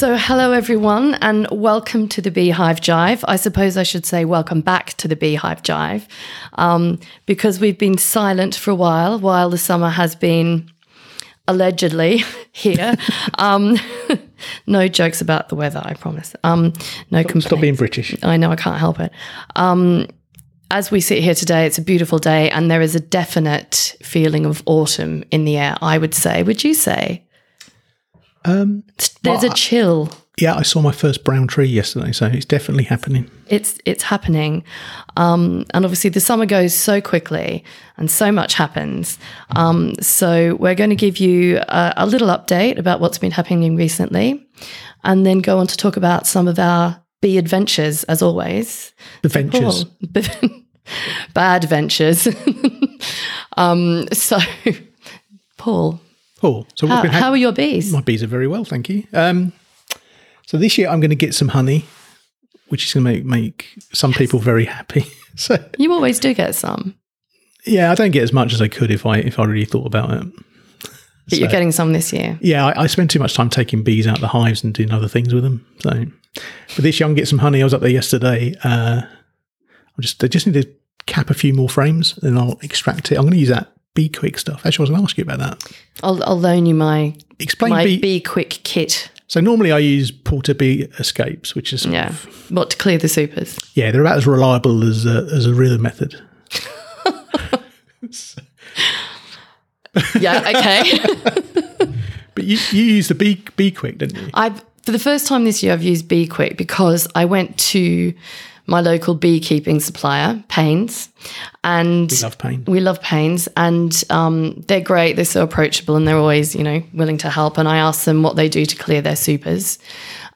So, hello everyone, and welcome to the Beehive Jive. I suppose I should say welcome back to the Beehive Jive, um, because we've been silent for a while while the summer has been allegedly here. um, no jokes about the weather, I promise. Um, no complaints. Stop being British. I know I can't help it. Um, as we sit here today, it's a beautiful day, and there is a definite feeling of autumn in the air. I would say. Would you say? Um, There's well, a chill. yeah, I saw my first brown tree yesterday, so it's definitely happening. It's it's happening, um, and obviously the summer goes so quickly, and so much happens. Um, so we're going to give you a, a little update about what's been happening recently, and then go on to talk about some of our bee adventures, as always. Adventures. Paul, bad ventures. um, so, Paul, Oh, so how, been hap- how are your bees? my bees are very well, thank you. Um, so this year I'm going to get some honey, which is going to make make some people very happy. So You always do get some, yeah, I don't get as much as I could if I if I really thought about it. but you're getting some this year. Yeah, I, I spend too much time taking bees out of the hives and doing other things with them. So, but this year I can get some honey. I was up there yesterday. Uh, I just I just need to cap a few more frames, and I'll extract it. I'm going to use that Bee Quick stuff. Actually, I was going to ask you about that. I'll, I'll loan you my Explain my bee quick kit. So normally I use Porter Bee Escapes, which is Yeah, of- what to clear the supers. yeah, they're about as reliable as a, as a real method. Yeah, okay. But you, you use the Bee Bee Quick, didn't you? I've for the first time this year I've used Bee Quick because I went to my local beekeeping supplier, Paynes, and we Love pain. we love Paynes, and um, they're great. They're so approachable, and they're always, you know, willing to help. And I asked them what they do to clear their supers,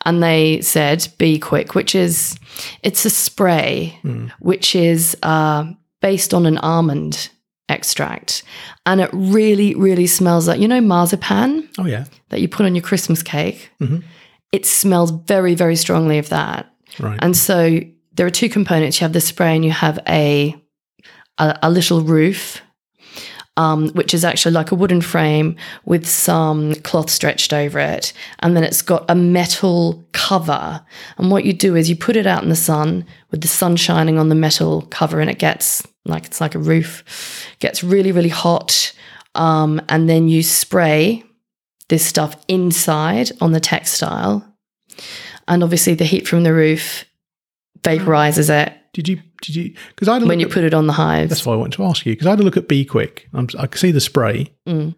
and they said Bee Quick, which is it's a spray, which is uh, based on an almond extract, and it really, really smells like you know marzipan Oh yeah, that you put on your Christmas cake. It smells very, very strongly of that. right. And so there are two components. You have the spray and you have a a, a little roof, um, which is actually like a wooden frame with some cloth stretched over it. And then it's got a metal cover. And what you do is you put it out in the sun with the sun shining on the metal cover and it gets like it's like a roof, gets really, really hot. Um, and then you spray this stuff inside on the textile. And obviously the heat from the roof vaporizes it did you did you because I when you at- put it on the hives. That's why I wanted to ask you because I had a look at Bee Quick. I'm, I can see the spray. Mm.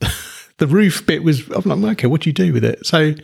the roof bit was. I'm like, okay, what do you do with it? So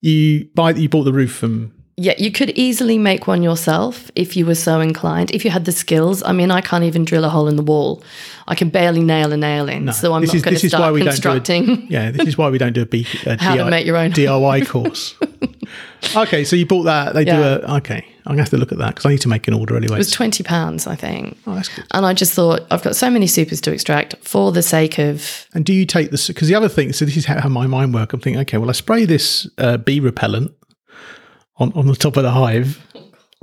you buy you bought the roof from. Yeah, you could easily make one yourself if you were so inclined. If you had the skills, I mean, I can't even drill a hole in the wall. I can barely nail a nail in, so I'm not going to start don't do a- constructing. Yeah, this is why we don't do a, bee, a How to make your own DIY course. okay, so you bought that. They Yeah. do a. Okay, I'm gonna have to look at that because I need to make an order anyway. It was twenty pounds, I think. oh, that's good. And I just thought I've got so many supers to extract for the sake of And do you take this? Because the other thing, so this is how, my mind works. I'm thinking, okay, well, I spray this uh, bee repellent on, on the top of the hive.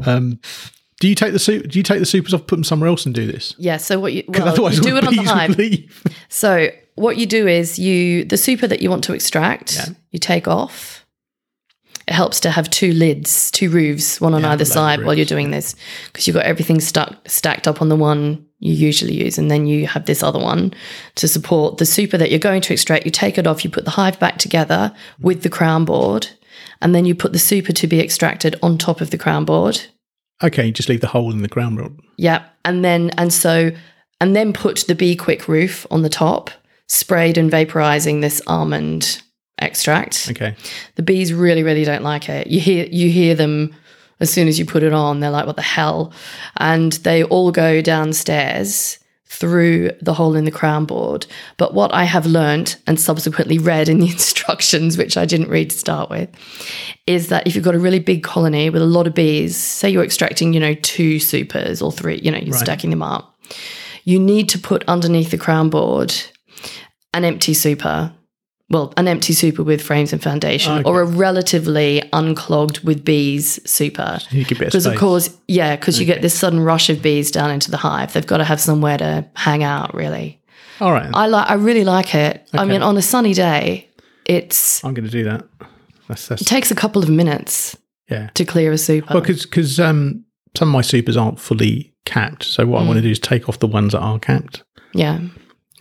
Um, do you take the su- Do you take the supers off, put them somewhere else, and do this? yeah. So what you well, otherwise, you do it on the hive. So what you do is you the super that you want to extract, Yeah. you take off. It helps to have two lids, two roofs, one on Yeah, either side while you're doing this, because you've got everything stuck stacked up on the one you usually use, and then you have this other one to support the super that you're going to extract. You take it off, you put the hive back together with the crown board, and then you put the super to be extracted on top of the crown board. Okay, you just leave the hole in the crown board. Yeah. And then, and so, and then put the Bee Quick roof on the top, sprayed and vaporizing this almond extract. Okay, The bees really, really don't like it. You hear, you hear them as soon as you put it on. They're like, what the hell? And they all go downstairs through the hole in the crown board. But what I have learnt and subsequently read in the instructions, which I didn't read to start with, is that if you've got a really big colony with a lot of bees, say you're extracting, you know, two supers or three, you know, you're stacking them up, you need to put underneath the crown board an empty super. Well, an empty super with frames and foundation, Okay. or a relatively unclogged with bees super. you give it a Because of course, yeah, because you get this sudden rush of bees down into the hive. They've got to have somewhere to hang out. Really, All right, I like. I really like it. I mean, on a sunny day, it's I'm going to do that. That's, that's It takes a couple of minutes yeah. to clear a super. Well, because um, some of my supers aren't fully capped. So what I want to do is take off the ones that are capped. yeah.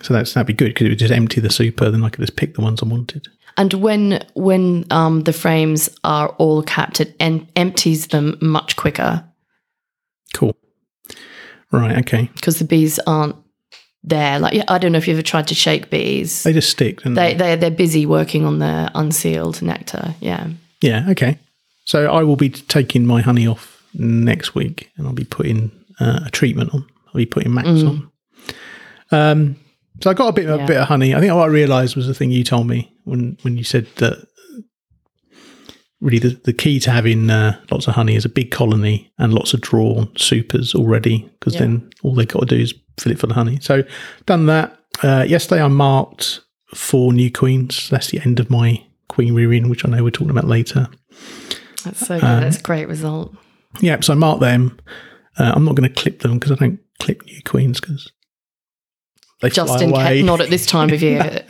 So that's that'd be good because it would just empty the super. Then I could just pick the ones I wanted. And when when um, the frames are all capped, it en- empties them much quicker Cool. Right. Okay. because the bees aren't there. Like yeah, I don't know if you've ever tried to shake bees. They just stick. don't They they they're busy working on their unsealed nectar. Yeah. Yeah. Okay. So I will be taking my honey off next week, and I'll be putting uh, a treatment on. I'll be putting MAQS on. Um. So I got a bit a bit of honey. I think what I realised was the thing you told me when when you said that. Really, the, the key to having uh, lots of honey is a big colony and lots of drawn supers already, because Yeah. then all they've got to do is fill it full of honey. So, done that. Uh, yesterday, I marked four new queens. That's the end of my queen rearing, which I know we're talking about later. That's so good. Um, That's a great result. Yeah, so I marked them. Uh, I'm not going to clip them because I don't clip new queens because they Just in case, not at this time of year.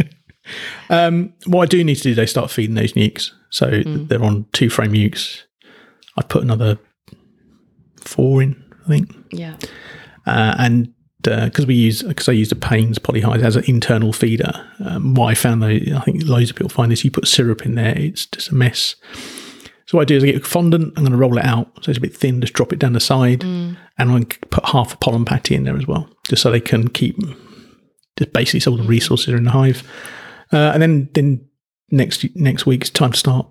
um, what I do need to do, they start feeding those nukes. So Mm. they're on two frame nukes. I'd put another four in, I think. Yeah. Uh, and because we use, because I use the Paynes polyhive as an internal feeder, um, what I found though, I think loads of people find this: you put syrup in there, it's just a mess. So what I do is I get fondant, I'm going to roll it out so it's a bit thin, just drop it down the side, and I'm going to put half a pollen patty in there as well, just so they can keep just basically all the resources are in the hive. Uh, and then then next next week it's time to start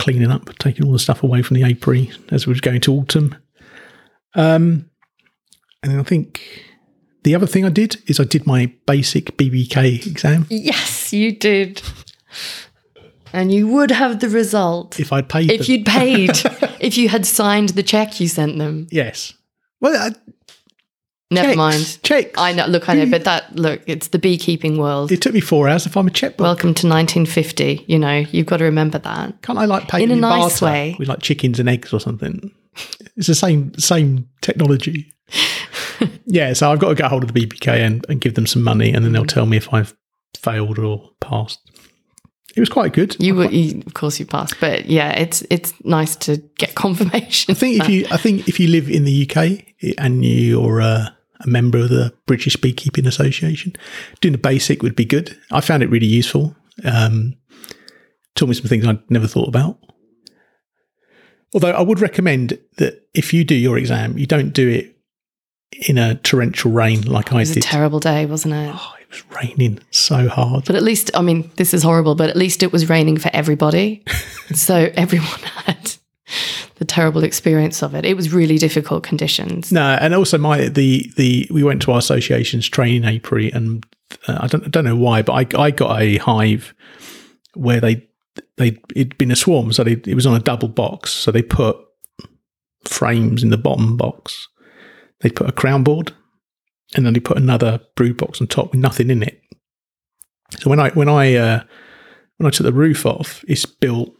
cleaning up, taking all the stuff away from the apiary as we're going to autumn. Um, and then I think the other thing I did is I did my basic BBK exam. Yes, you did. And you would have the result If I'd paid, if them. you'd paid, if you had signed the check you sent them. yes, well, I, Never checks, mind. checks. I know. Look, I know, but that look, it's the beekeeping world. it took me four hours to find a checkbook. Welcome to 1950. You know, you've got to remember that. Can't I like pay in a nice way. with like chickens and eggs or something? It's the same same technology. yeah, so I've got to get hold of the BBK and, and give them some money, and then they'll tell me if I've failed or passed. It was quite good. You were, you, of course, you passed, but yeah, it's it's nice to get confirmation. I think if you, I think if you live in the UK and you're uh, a member of the British Beekeeping Association, doing the basic would be good. I found it really useful. Um, taught me some things I'd never thought about. Although I would recommend that if you do your exam, you don't do it in a torrential rain like I did. it was a terrible day, wasn't it? oh, it was raining so hard. But at least, I mean, this is horrible, but at least it was raining for everybody. so everyone had the terrible experience of it. It was really difficult conditions. No, and also my the the we went to our association's training apiary, and uh, I don't I don't know why, but I I got a hive where they they it'd been a swarm, so they, it was on a double box, so they put frames in the bottom box. They put a crown board, and then they put another brood box on top with nothing in it. So when I when I uh, when I took the roof off, it's built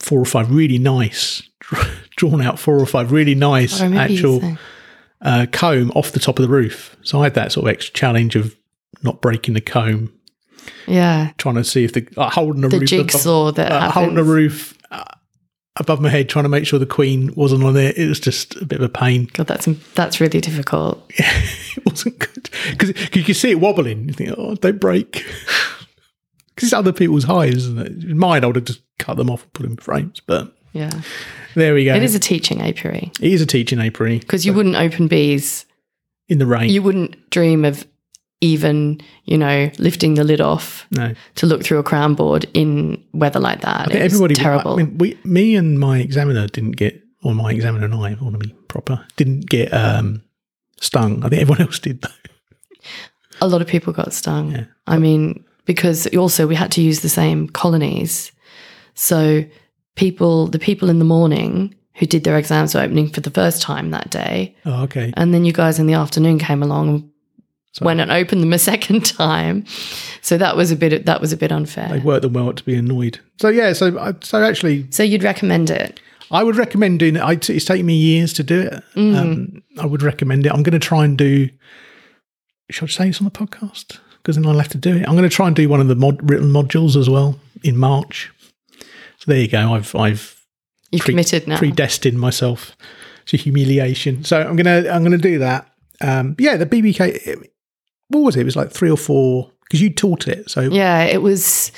four or five really nice, drawn out four or five really nice I remember you actual uh, comb off the top of the roof. So I had that sort of extra challenge of not breaking the comb, Yeah. trying to see if the uh, holding the, The roof jigsaw that above, uh, holding the roof uh, above my head, trying to make sure the queen wasn't on there. It was just a bit of a pain. God, that's that's really difficult. Yeah, it wasn't good because you can see it wobbling. You think, oh, don't break. Because it's other people's hives, isn't it? Mine, I would have just cut them off and put them in frames. But Yeah. there we go. It is a teaching apiary it is a teaching apiary because you wouldn't open bees. in the rain. You wouldn't dream of even, you know, lifting the lid off no, to look through a crown board in weather like that. Everybody. terrible. I mean, we, me and my examiner didn't get, or my examiner and I, I want to be proper, didn't get um, stung. I think everyone else did though. a lot of people got stung. Yeah. I mean, because also we had to use the same colonies. So people, the people in the morning who did their exams were opening for the first time that day. Oh, okay. And then you guys in the afternoon came along So- went and opened them a second time. So that was a bit, that was a bit unfair. They worked them well to be annoyed. So yeah, so I- so actually, So you'd recommend it? I would recommend doing it. I, it's taken me years to do it. Um, I would recommend it. I'm going to try and do. Should I say this on the podcast? Because then I'll have to do it. I'm going to try and do one of the mod, written modules as well in March. So there you go. I've I've You've Pre- committed now. predestined myself to humiliation. So I'm gonna I'm gonna do that. Um, yeah, the BBK. What was it? It was like three or four because you taught it. So yeah, it was,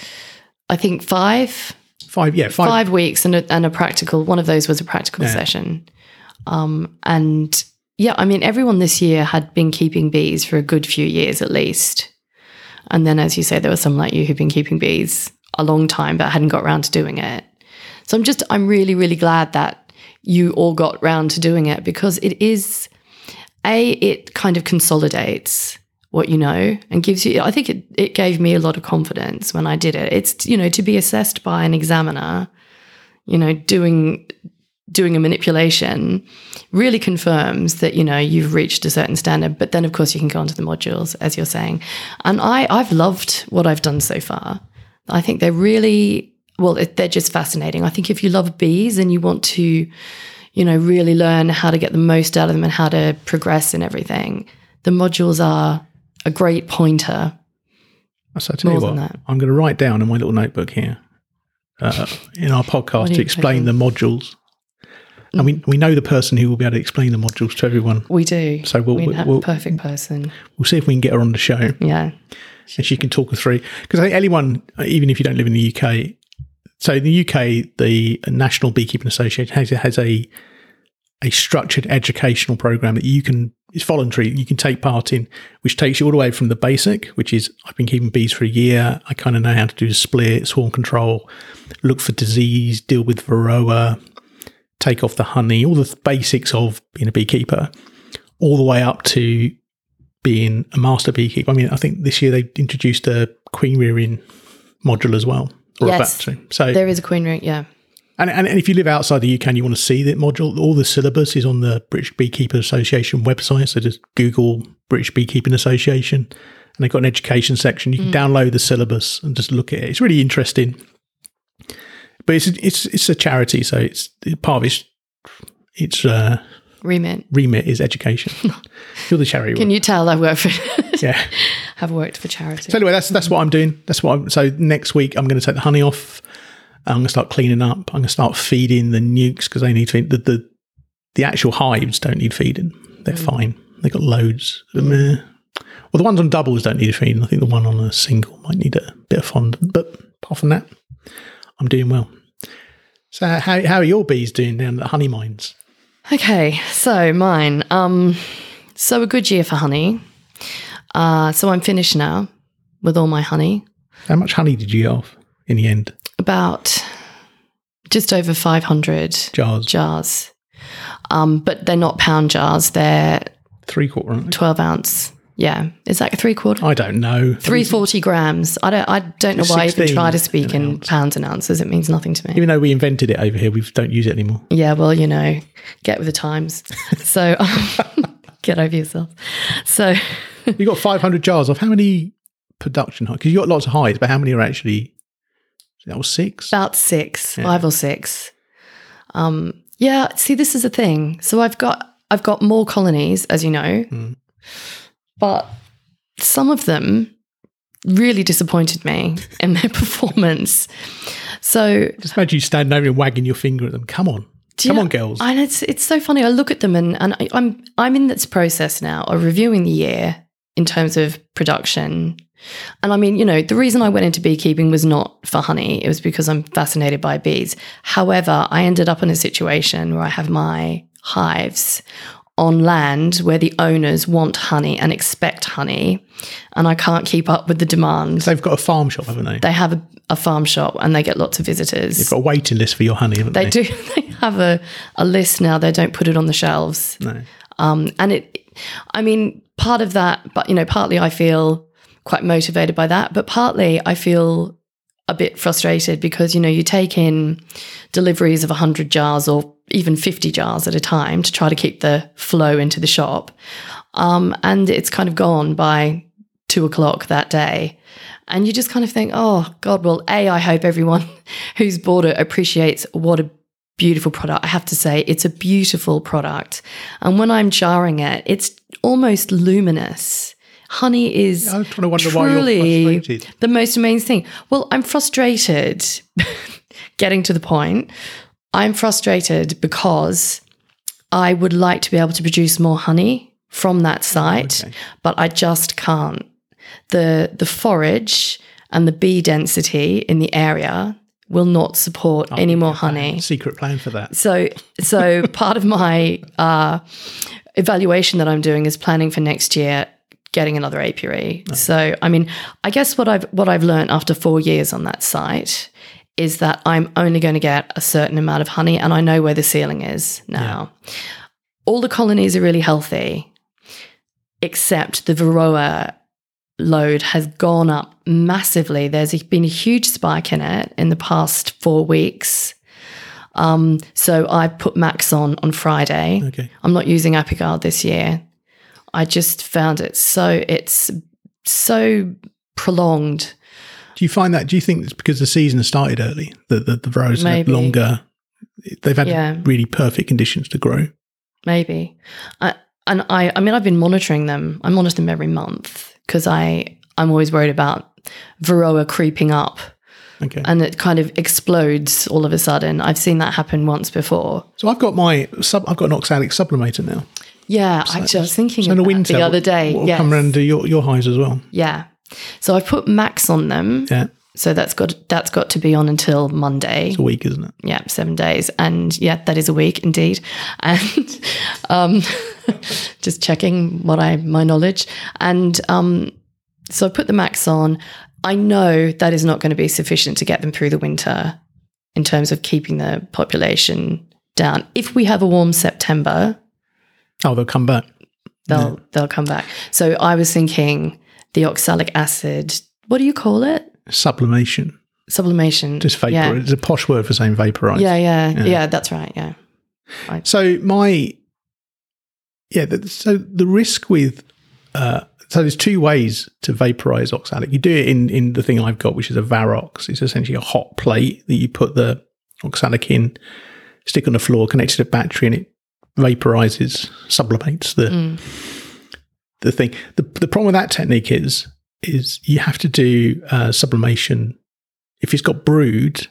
I think, five five. Yeah, five. five weeks and a, and a practical. One of those was a practical Yeah. session. Um, and yeah, I mean, everyone this year had been keeping bees for a good few years at least. And then, as you say, there were some like you who've been keeping bees a long time but hadn't got around to doing it. So I'm just, I'm really, really glad that you all got round to doing it because it is, A, it kind of consolidates what you know and gives you, I think it, it gave me a lot of confidence when I did it. It's, you know, to be assessed by an examiner, you know, doing, doing a manipulation really confirms that you know you've reached a certain standard but then of course you can go onto the modules as you're saying. And i i've loved what i've done so far. I think they're really well it, they're just fascinating. I think if you love bees and you want to you know really learn how to get the most out of them and how to progress in everything the modules are a great pointer. So I tell you More what, than that. I'm going to write down in my little notebook here uh, in our podcast to explain the modules. And we we know the person who will be able to explain the modules to everyone. we do. So we'll- we we'll- have we'll- the perfect person. We'll see if we can get her on the show. Yeah. And she can talk us through. Because I think anyone, even if you don't live in the UK, so in the UK, the National Beekeeping Association has has a a structured educational program that you can it's voluntary. You can take part in which takes you all the way from the basic which is i've been keeping bees for a year. I kind of know how to do split swarm control look for disease deal with varroa take off the honey all the basics of being a beekeeper all the way up to being a master beekeeper i mean i think this year they introduced a queen rearing module as well or Yes. about to so there is a queen rearing yeah and, and, and if you live outside the UK and you want to see the module, all the syllabus is on the British Beekeeper Association website. So just Google British Beekeeping Association and they've got an education section. You can mm. download the syllabus and just look at it. It's really interesting. But it's it's it's a charity, so it's part of its its uh, remit remit is education. You're the charity. Can one. you tell I work for yeah. have worked for charity? So anyway, that's that's what I'm doing. That's what I'm. So next week I'm going to take the honey off. I'm going to start cleaning up. I'm going to start feeding the nukes because they need feed. The, the the actual hives don't need feeding. They're fine. They've got loads. uh, Well, the ones on doubles don't need feeding. I think the one on a single might need a bit of fondant. But apart from that, I'm doing well. So how how are your bees doing down at the honey mines? Okay, so mine. Um, so a good year for honey. Uh, so I'm finished now with all my honey. How much honey did you get off in the end? About just over 500 Jars, jars. Um, but they're not pound jars. They're three quarter. 12 ounce. Yeah, is that three quarter? I don't know. 340 grams. I don't. I don't know why I even try to speak in ounce. pounds and ounces. It means nothing to me. Even though we invented it over here, we don't use it anymore. Yeah, well, you know, get with the times. So get over yourself. So You got 500 jars of how many production? Because you got lots of hives, but how many are actually? That was six. about six, five or six. Um, yeah. See, this is a thing. So I've got I've got more colonies, as you know, Mm. But some of them really disappointed me in their performance. So Just imagine you standing over and wagging your finger at them. Come on, come know- on, girls. And it's it's so funny. I look at them and, and I, I'm I'm in this process now of reviewing the year in terms of production. And I mean, you know, the reason I went into beekeeping was not for honey. It was because I'm fascinated by bees. However, I ended up in a situation where I have my hives on land where the owners want honey and expect honey, and I can't keep up with the demand. They've got a farm shop, haven't they? They have a, a farm shop and they get lots of visitors. They've got a waiting list for your honey, haven't they? They do. They have a, a list now. They don't put it on the shelves. No. Um, and it, I mean, part of that, but you know, partly I feel quite motivated by that, but partly I feel a bit frustrated because you know you take in deliveries of 100 jars or even 50 jars at a time to try to keep the flow into the shop. Um, and it's kind of gone by two o'clock that day. And you just kind of think oh god well a i hope everyone who's bought it appreciates what a beautiful product. I have to say it's a beautiful product. And when i'm jarring it it's almost luminous. Honey is I'm trying to wonder why you're truly the most amazing thing. Well, I'm frustrated getting to the point. I'm frustrated because I would like to be able to produce more honey from that site, Okay. but I just can't. The the forage and the bee density in the area will not support any more honey. Secret plan for that. So, so part of my uh, evaluation that I'm doing is planning for next year getting another apiary. So, I mean, I guess what I've what I've learned after four years on that site is that I'm only going to get a certain amount of honey, and I know where the ceiling is now. All the colonies are really healthy, except the Varroa load has gone up massively. There's been a huge spike in it in the past four weeks. Um, so I put MAQS on on Friday. Okay. I'm not using Apigard this year. I just found it so it's so prolonged. Do you find that? Do you think it's because the season has started early that the, the rows Maybe. longer? They've had Yeah. really perfect conditions to grow. Maybe. I, and I, I mean, I've been monitoring them. I monitor them every month because I, I'm always worried about Varroa creeping up Okay. and it kind of explodes all of a sudden. I've seen that happen once before. so I've got my sub. I've got an oxalic sublimator now. Yeah, actually, I was thinking So of in the winter, the other day. will Yes. come around and do your, your hives as well. Yeah. So I've put MAQS on them. Yeah, So that's got that's got to be on until Monday. it's a week, isn't it? yeah, seven days, and yeah, that is a week indeed. And um, just checking what I my knowledge, and um, so I put the MAQS on. I know that is not going to be sufficient to get them through the winter in terms of keeping the population down. If we have a warm September, Oh, they'll come back. they'll they'll come back. So I was thinking the oxalic acid. What do you call it? Sublimation, Sublimation. just vapor. Yeah. It's a posh word for saying vaporize. Yeah, yeah, Yeah. yeah, That's right. Yeah. So my yeah, the, so the risk with uh, so there's two ways to vaporize oxalic. You do it in in the thing I've got, which is a Varrox. It's essentially a hot plate that you put the oxalic in, stick on the floor, connect to the battery, and it vaporizes, sublimates the Mm. The thing. The the problem with that technique is is you have to do uh, sublimation if it's got brood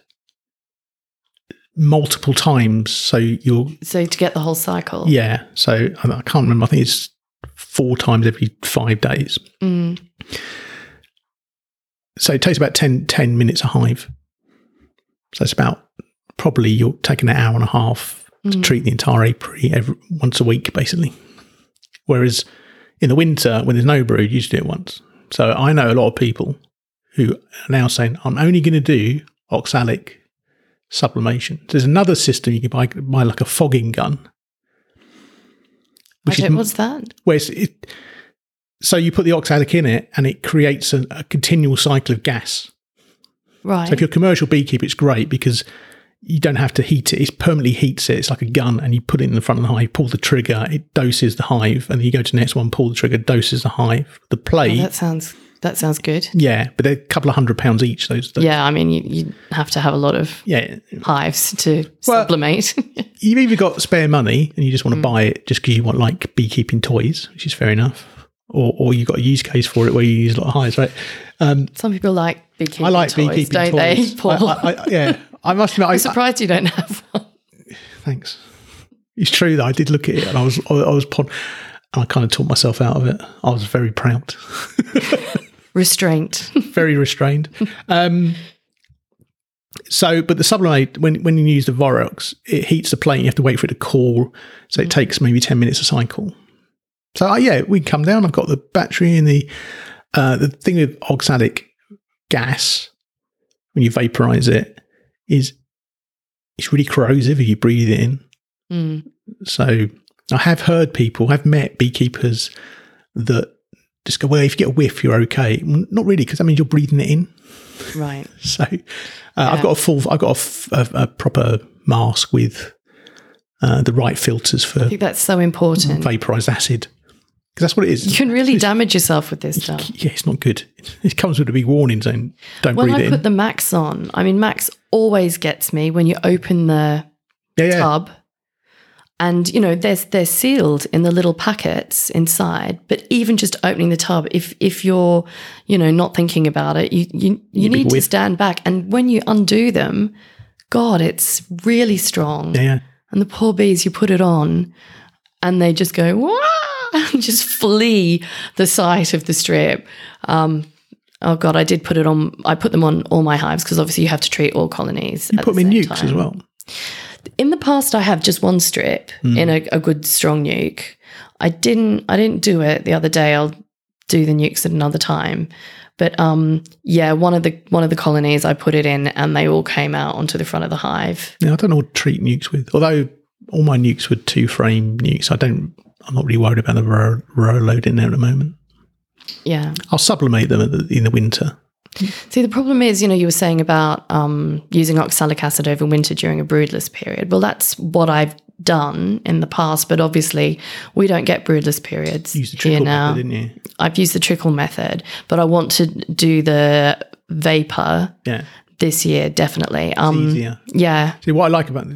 multiple times. So you're So to get the whole cycle. yeah. So I I can't remember. I think it's four times every five days. Mm. So it takes about 10, 10 minutes a hive. So it's about probably you're taking an hour and a half to Mm. treat the entire apiary every once a week, basically. Whereas in the winter, when there's no brood, you just do it once. So I know a lot of people who are now saying, I'm only going to do oxalic sublimation. There's another system you can buy, buy like a fogging gun. Which is what's that? where it's, it, so you put the oxalic in it and it creates a, a continual cycle of gas. Right. So if you're a commercial beekeeper, it's great because you don't have to heat it. It permanently heats it. It's like a gun, and you put it in the front of the hive, pull the trigger, it doses the hive, and then you go to the next one, pull the trigger, doses the hive. The Oh, that sounds that sounds good. yeah, but they're a couple of hundred pounds each. Those, those Yeah, I mean you, you have to have a lot of yeah. hives to Well- sublimate. You've either got spare money and you just want to buy it just because you want like beekeeping toys, which is fair enough, or or you've got a use case for it where you use a lot of hives, right? Um, Some people like beekeeping I like toys, beekeeping don't toys. they, Paul? I, I, I, yeah, I must admit, I, I'm surprised you don't have one. Thanks. It's true that I did look at it and I was I was pon- and I kind of talked myself out of it. I was very proud, Restraint. very restrained. Um, so, but the sublimate when when you use the Varrox, it heats the plate. You have to wait for it to cool, so it takes maybe ten minutes a cycle. So uh, yeah, we come down. I've got the battery and the uh, the thing with oxalic gas when you vaporize it is it's really corrosive if you breathe it in. Mm. So I have heard people, I've met beekeepers that just go, well, if you get a whiff, you're okay. Not really, because that means you're breathing it in. Right. So uh, I've got a full, I've got a, f- a- a proper mask with uh, the right filters for I think that's so important. vaporized acid. Because that's what it is. You can really damage yourself with this stuff. Yeah, it's not good. It comes with a big warning saying, don't When breathe I it put the MAQS on, I mean, MAQS always gets me when you open the yeah, yeah. tub. And you know, they're they're sealed in the little packets inside. But even just opening the tub, if if you're, you know, not thinking about it, you you, you need to stand back. And when you undo them, God, it's really strong. Yeah, yeah. And the poor bees, you put it on and they just go, Wah! and just flee the sight of the strip. Um, oh God, I did put it on, I put them on all my hives because obviously you have to treat all colonies. You put the them in nukes as well. In the past, I have just one strip in a, a good strong nuke. I didn't. I didn't do it the other day. I'll do the nukes at another time. But um, yeah, one of the one of the colonies I put it in, and they all came out onto the front of the hive. Yeah, I don't know what to treat nukes with. Although all my nukes were two frame nukes, I don't. I'm not really worried about the row, row load in there at the moment. Yeah. I'll sublimate them the, in the winter. See, the problem is, you know, you were saying about um, using oxalic acid over winter during a broodless period. Well, that's what I've done in the past, but obviously we don't get broodless periods Use the here trickle now. method, didn't you? I've used the trickle method, but I want to do the vapor Yeah, this year, definitely. Um, easier. yeah, See what I like about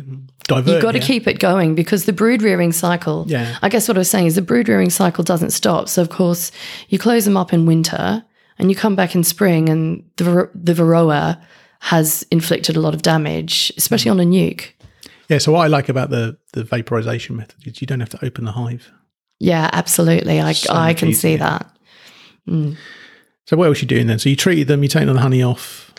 divert. you've got to yeah. keep it going because the brood rearing cycle. Yeah. I guess what I was saying is the brood rearing cycle doesn't stop. So of course you close them up in winter and you come back in spring, and the the varroa has inflicted a lot of damage, especially on a nuke. Yeah. So what I like about the the vaporization method is you don't have to open the hive. Yeah, absolutely. I So I can see easier. that. So what else you doing then? So you treated them, you taking the honey off.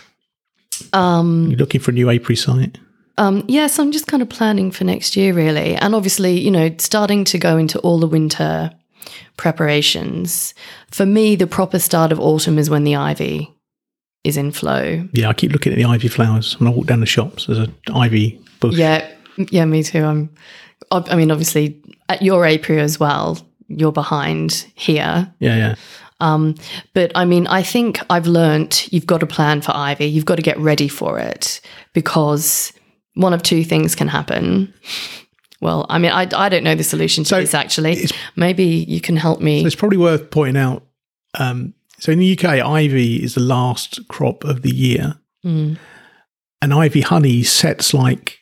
Um, You're looking for a new apiary site. Um, yes, I'm just kind of planning for next year, really. And obviously, you know, starting to go into all the winter preparations. For me, the proper start of autumn is when the ivy is in flow. Yeah, I keep looking at the ivy flowers when I walk down the shops. There's an ivy bush. Yeah, yeah, me too. I'm, I I mean, obviously, at your apiary as well, you're behind here. yeah, yeah. Um, but I mean, I think I've learnt you've got to plan for ivy. You've got to get ready for it because one of two things can happen. Well, I mean, I, I don't know the solution to So this actually. Maybe you can help me. It's probably worth pointing out. Um, so in the UK, ivy is the last crop of the year, Mm, and ivy honey sets like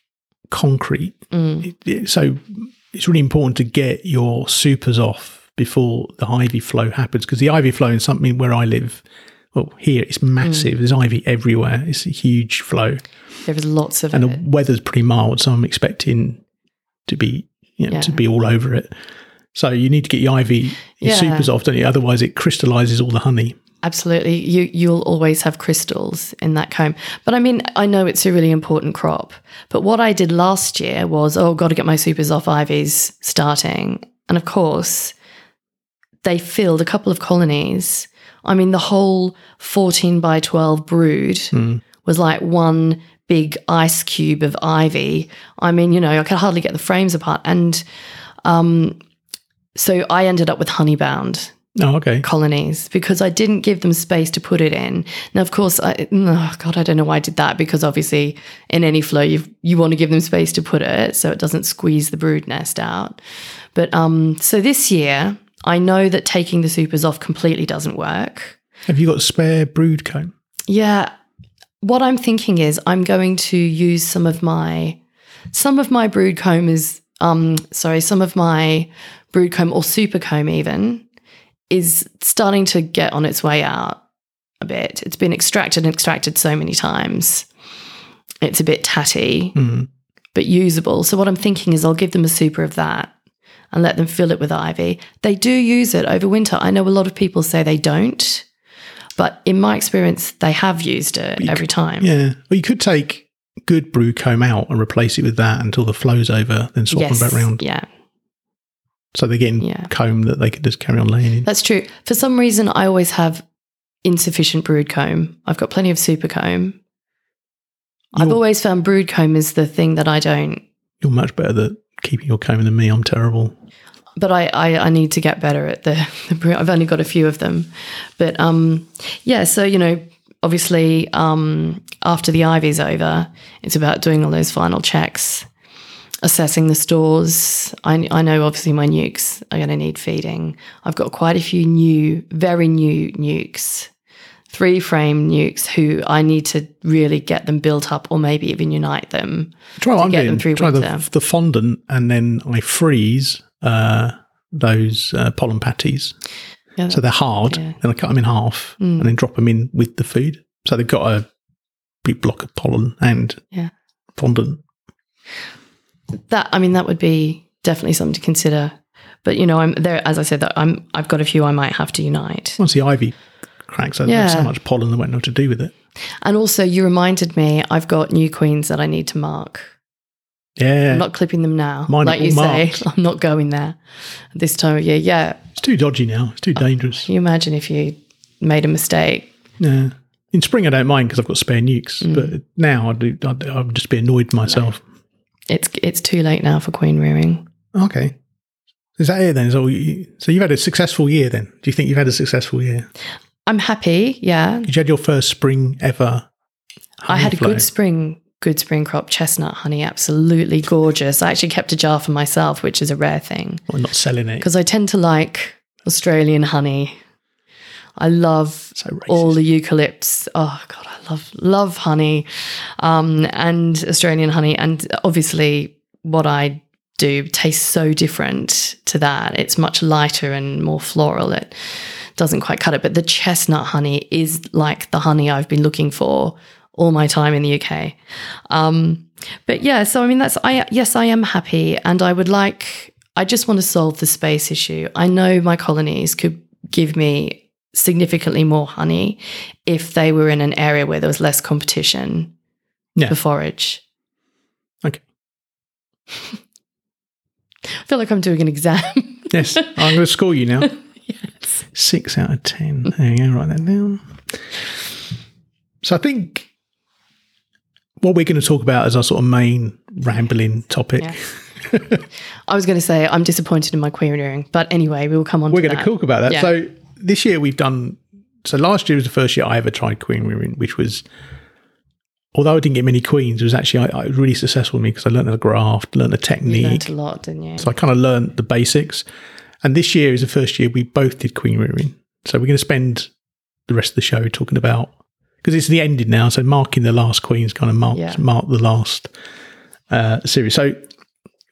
concrete. mm, It- it- so it's really important to get your supers off before the ivy flow happens because the ivy flow in something where I live, well, here it's massive. There's ivy everywhere. It's a huge flow, there is lots of and it. the weather's pretty mild, so I'm expecting to be, you know, Yeah. to be all over it. So you need to get your ivy your Yeah. supers off, don't you? Otherwise, it crystallizes all the honey. Absolutely. You you'll always have crystals in that comb. But I mean, I know it's a really important crop. But what I did last year was, oh, got to get my supers off ivies starting. And of course, they filled a couple of colonies. I mean, the whole 14 by 12 brood hmm. was like one big ice cube of ivy. I mean, you know, I could hardly get the frames apart. And um, so I ended up with honeybound Oh, okay. colonies because I didn't give them space to put it in. Now, of course, I, oh God, I don't know why I did that because obviously in any flow you you want to give them space to put it so it doesn't squeeze the brood nest out. But um, so this year I know that taking the supers off completely doesn't work. Have you got a spare brood comb? Yeah, what I'm thinking is I'm going to use some of my some of my brood comb is um sorry some of my brood comb or super comb even is starting to get on its way out a bit. It's been extracted and extracted so many times. It's a bit tatty, Mm. but usable. So what I'm thinking is I'll give them a super of that and let them fill it with ivy. They do use it over winter. I know a lot of people say they don't, but in my experience, they have used it you every time. Yeah. Well, you could take good brood comb out and replace it with that until the flow's over, then swap Yes, them back round. Yeah, So they're getting Yeah. comb that they could just carry on laying in. that's true. For some reason, I always have insufficient brood comb. I've got plenty of super comb. I've always found brood comb is the thing that I don't You're much better at keeping your comb than me. I'm terrible. But I, I, I need to get better at the, the. I've only got a few of them. But um, yeah, so, you know, obviously um, after the ivy's over, it's about doing all those final checks, assessing the stores. I, I know obviously my nukes are going to need feeding. I've got quite a few new, very new nukes. Three frame nukes who I need to really get them built up or maybe even unite them. Try what I'm get them through Try the, the fondant and then I freeze uh, those uh, pollen patties. Yeah, So they're hard. Yeah. Then I cut them in half and then drop them in with the food. So they've got a big block of pollen and Yeah. fondant. That I mean, that would be definitely something to consider. But you know, I'm there. As I said, that I'm I've got a few I might have to unite. Once the ivy cracks, there's Yeah. so much pollen that won't know what to do with it. And also, you reminded me I've got new queens that I need to mark. Yeah, I'm not clipping them now, Mine like you say. I'm not going there this time of year. Yeah, it's too dodgy now. It's too dangerous. can you imagine if you made a mistake? Yeah. In spring, I don't mind because I've got spare nukes, Mm. but now I do. I'd, I'd just be annoyed myself. It's it's too late now for queen rearing. Okay. Is that it then? Is all you, so you've had a successful year then? Do you think you've had a successful year? I'm happy. Yeah, Did you had your first spring ever? I had a good spring, good spring crop chestnut honey. Absolutely gorgeous. I actually kept a jar for myself, which is a rare thing Well, not selling it. because I tend to like Australian honey. I love So all the eucalypts. Oh god, I love love honey, um, and Australian honey, and obviously what I do tastes so different to that. It's much lighter and more floral. It doesn't quite cut it, but the chestnut honey is like the honey I've been looking for all my time in the UK. Um, but yeah, so I mean, that's I yes, I am happy, and I would like. I just want to solve the space issue. I know my colonies could give me significantly more honey if they were in an area where there was less competition Yeah. for forage. Okay. I feel like I'm doing an exam. Yes, I'm going to score you now. yes. Six out of ten. There you go. Write that down. So I think what we're going to talk about as our sort of main rambling topic. Yeah. I was going to say I'm disappointed in my queen rearing, but anyway, we will come on. We're to going to that. talk about that. Yeah. So this year we've done. So last year was the first year I ever tried queen rearing, which was, although I didn't get many queens, it was actually I, I, was really successful with me because I learned to graft, learned the You technique. learned a lot, didn't you? So I kind of learned the basics. And this year is the first year we both did queen rearing. So we're going to spend the rest of the show talking about because it's the ending now. So marking the last queens kind of marks Yeah. mark the last uh, series. So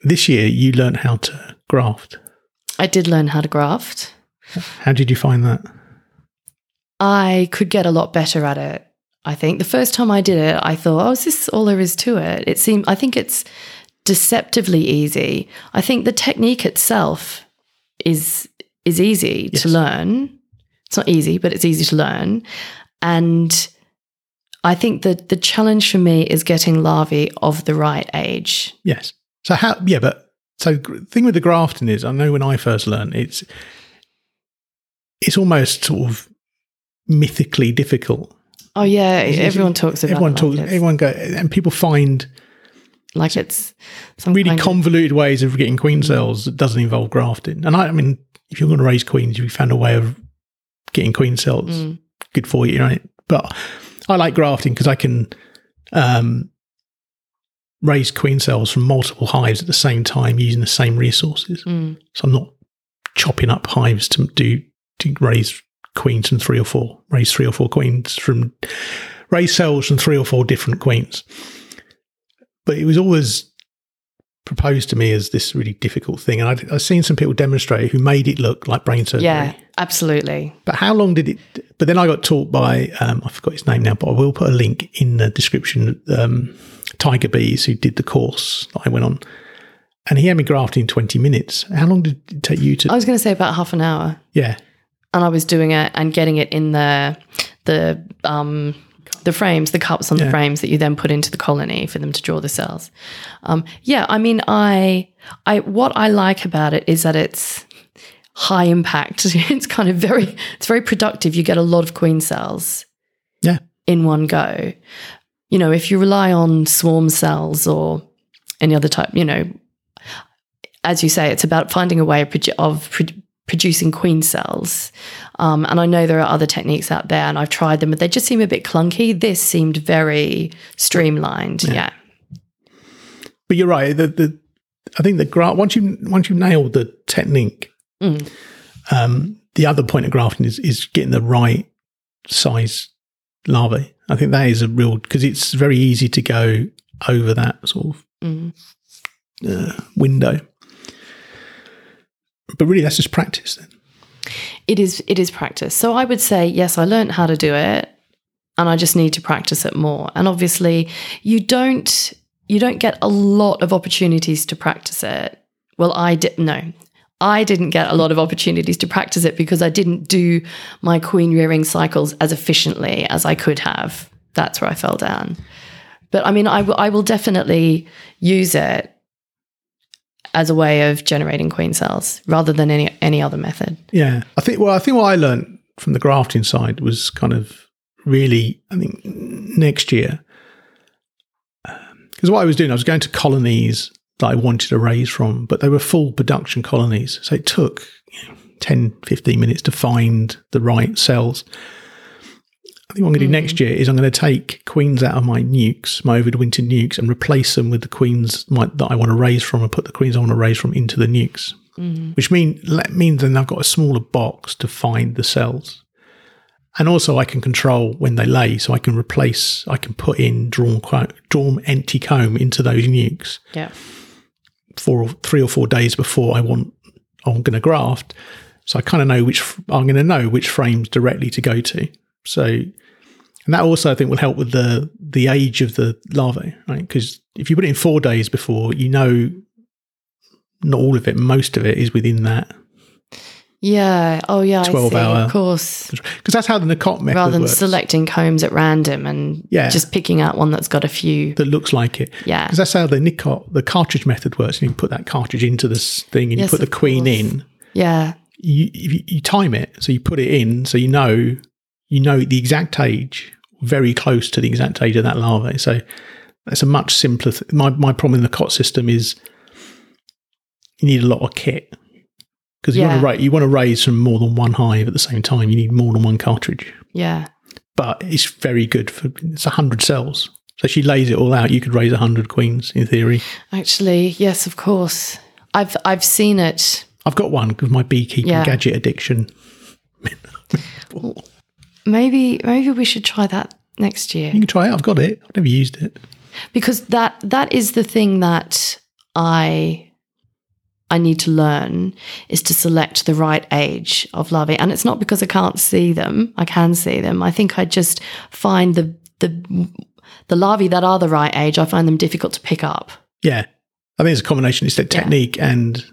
this year you learned how to graft. I did learn how to graft. How did you find that? I could get a lot better at it. I think the first time I did it, I thought, "Oh, is this all there is to it?" It seemed. I think it's deceptively easy. I think the technique itself is is easy Yes. to learn. It's not easy, but it's easy to learn. And I think that the challenge for me is getting larvae of the right age. Yes. So how? Yeah, but so the thing with the grafting is, I know when I first learned, it's it's almost sort of mythically difficult. Oh yeah, It's- everyone talks about everyone it talks. like everyone go, and people find like it's some really kind of- convoluted ways of getting queen cells that doesn't involve grafting. And I, I mean, if you're going to raise queens, you found a way of getting queen cells. Mm. Good for you, right? But I like grafting because I can um, raise queen cells from multiple hives at the same time using the same resources. Mm. So I'm not chopping up hives to do to raise queens from three or four, raise three or four queens from raise cells from three or four different queens. But it was always proposed to me as this really difficult thing, and I'd, I've seen some people demonstrate who made it look like brain surgery. Yeah, absolutely. But how long did it? But then I got taught by um, I forgot his name now, but I will put a link in the description. Um, Tiger Bees, who did the course that I went on, and he had me grafting in twenty minutes. How long did it take you to? I was going to say about half an hour, yeah, and I was doing it and getting it in the the um the frames, the cups on Yeah. the frames that you then put into the colony for them to draw the cells. Um, yeah, I mean, I I what I like about it is that it's high impact. It's kind of very it's very productive. You get a lot of queen cells. Yeah. In one go. You know, if you rely on swarm cells or any other type, you know, as you say, it's about finding a way of, produ- of pro- producing queen cells. Um, and I know there are other techniques out there, and I've tried them, but they just seem a bit clunky. This seemed very streamlined. Yeah. but you're right. The, the I think the graft once you once you nailed the technique, Mm. um, the other point of grafting is is getting the right size larvae. I think that is a real because it's very easy to go over that sort of Mm. uh, window. But really, that's just practice. Then It is. It is practice. So I would say yes. I learned how to do it, and I just need to practice it more. And obviously, you don't you don't get a lot of opportunities to practice it. Well, I did no. I didn't get a lot of opportunities to practice it because I didn't do my queen rearing cycles as efficiently as I could have. That's where I fell down. But I mean, I, w- I will definitely use it as a way of generating queen cells rather than any any other method. Yeah, I think. Well, I think what I learned from the grafting side was kind of really. I think next year, um, because what I was doing, I was going to colonies that I wanted to raise from, but they were full production colonies, so it took you know, 10, 15 minutes to find the right cells. I think what I'm going to do next mm. year is I'm going to take queens out of my nukes, my overwinter nukes, and replace them with the queens my, that I want to raise from, and put the queens I want to raise from into the nukes. Mm-hmm. Which mean means then I've got a smaller box to find the cells, and also I can control when they lay, so I can replace, I can put in drawn drawn empty comb into those nukes Yeah. four or three or four days before I want I'm going to graft. So I kind of know which I'm going to know which frames directly to go to. So, and that also I think will help with the the age of the larvae, right? Because if you put it in four days before, you know, not all of it, most of it is within that. Yeah. Oh, yeah. 12 I see. hour- Of course. Because that's how the Nicot method Rather than works. selecting combs at random and Yeah. just picking out one that's got a few. that looks like it. Yeah. Because that's how the Nicot, the cartridge method works. You put that cartridge into this thing and Yes, you put the queen course. in. Yeah. you, you you time it so you put it in so you know you know the exact age very close to the exact age of that larvae so that's a much simpler th- my, my problem in the cot system is you need a lot of kit because you want to raise you want to raise from more than one hive at the same time you need more than one cartridge Yeah. but it's very good for it's a 100 cells so she lays it all out you could raise a 100 queens in theory Actually, yes, of course. I've I've seen it. i've got one because my beekeeping Yeah. gadget addiction Maybe maybe we should try that next year. you can try it i've got it i've never used it because that that is the thing that I I need to learn is to select the right age of larvae, and it's not because I can't see them. I can see them. I think I just find the the the larvae that are the right age. I find them difficult to pick up. Yeah. I think it's a combination. It's the technique and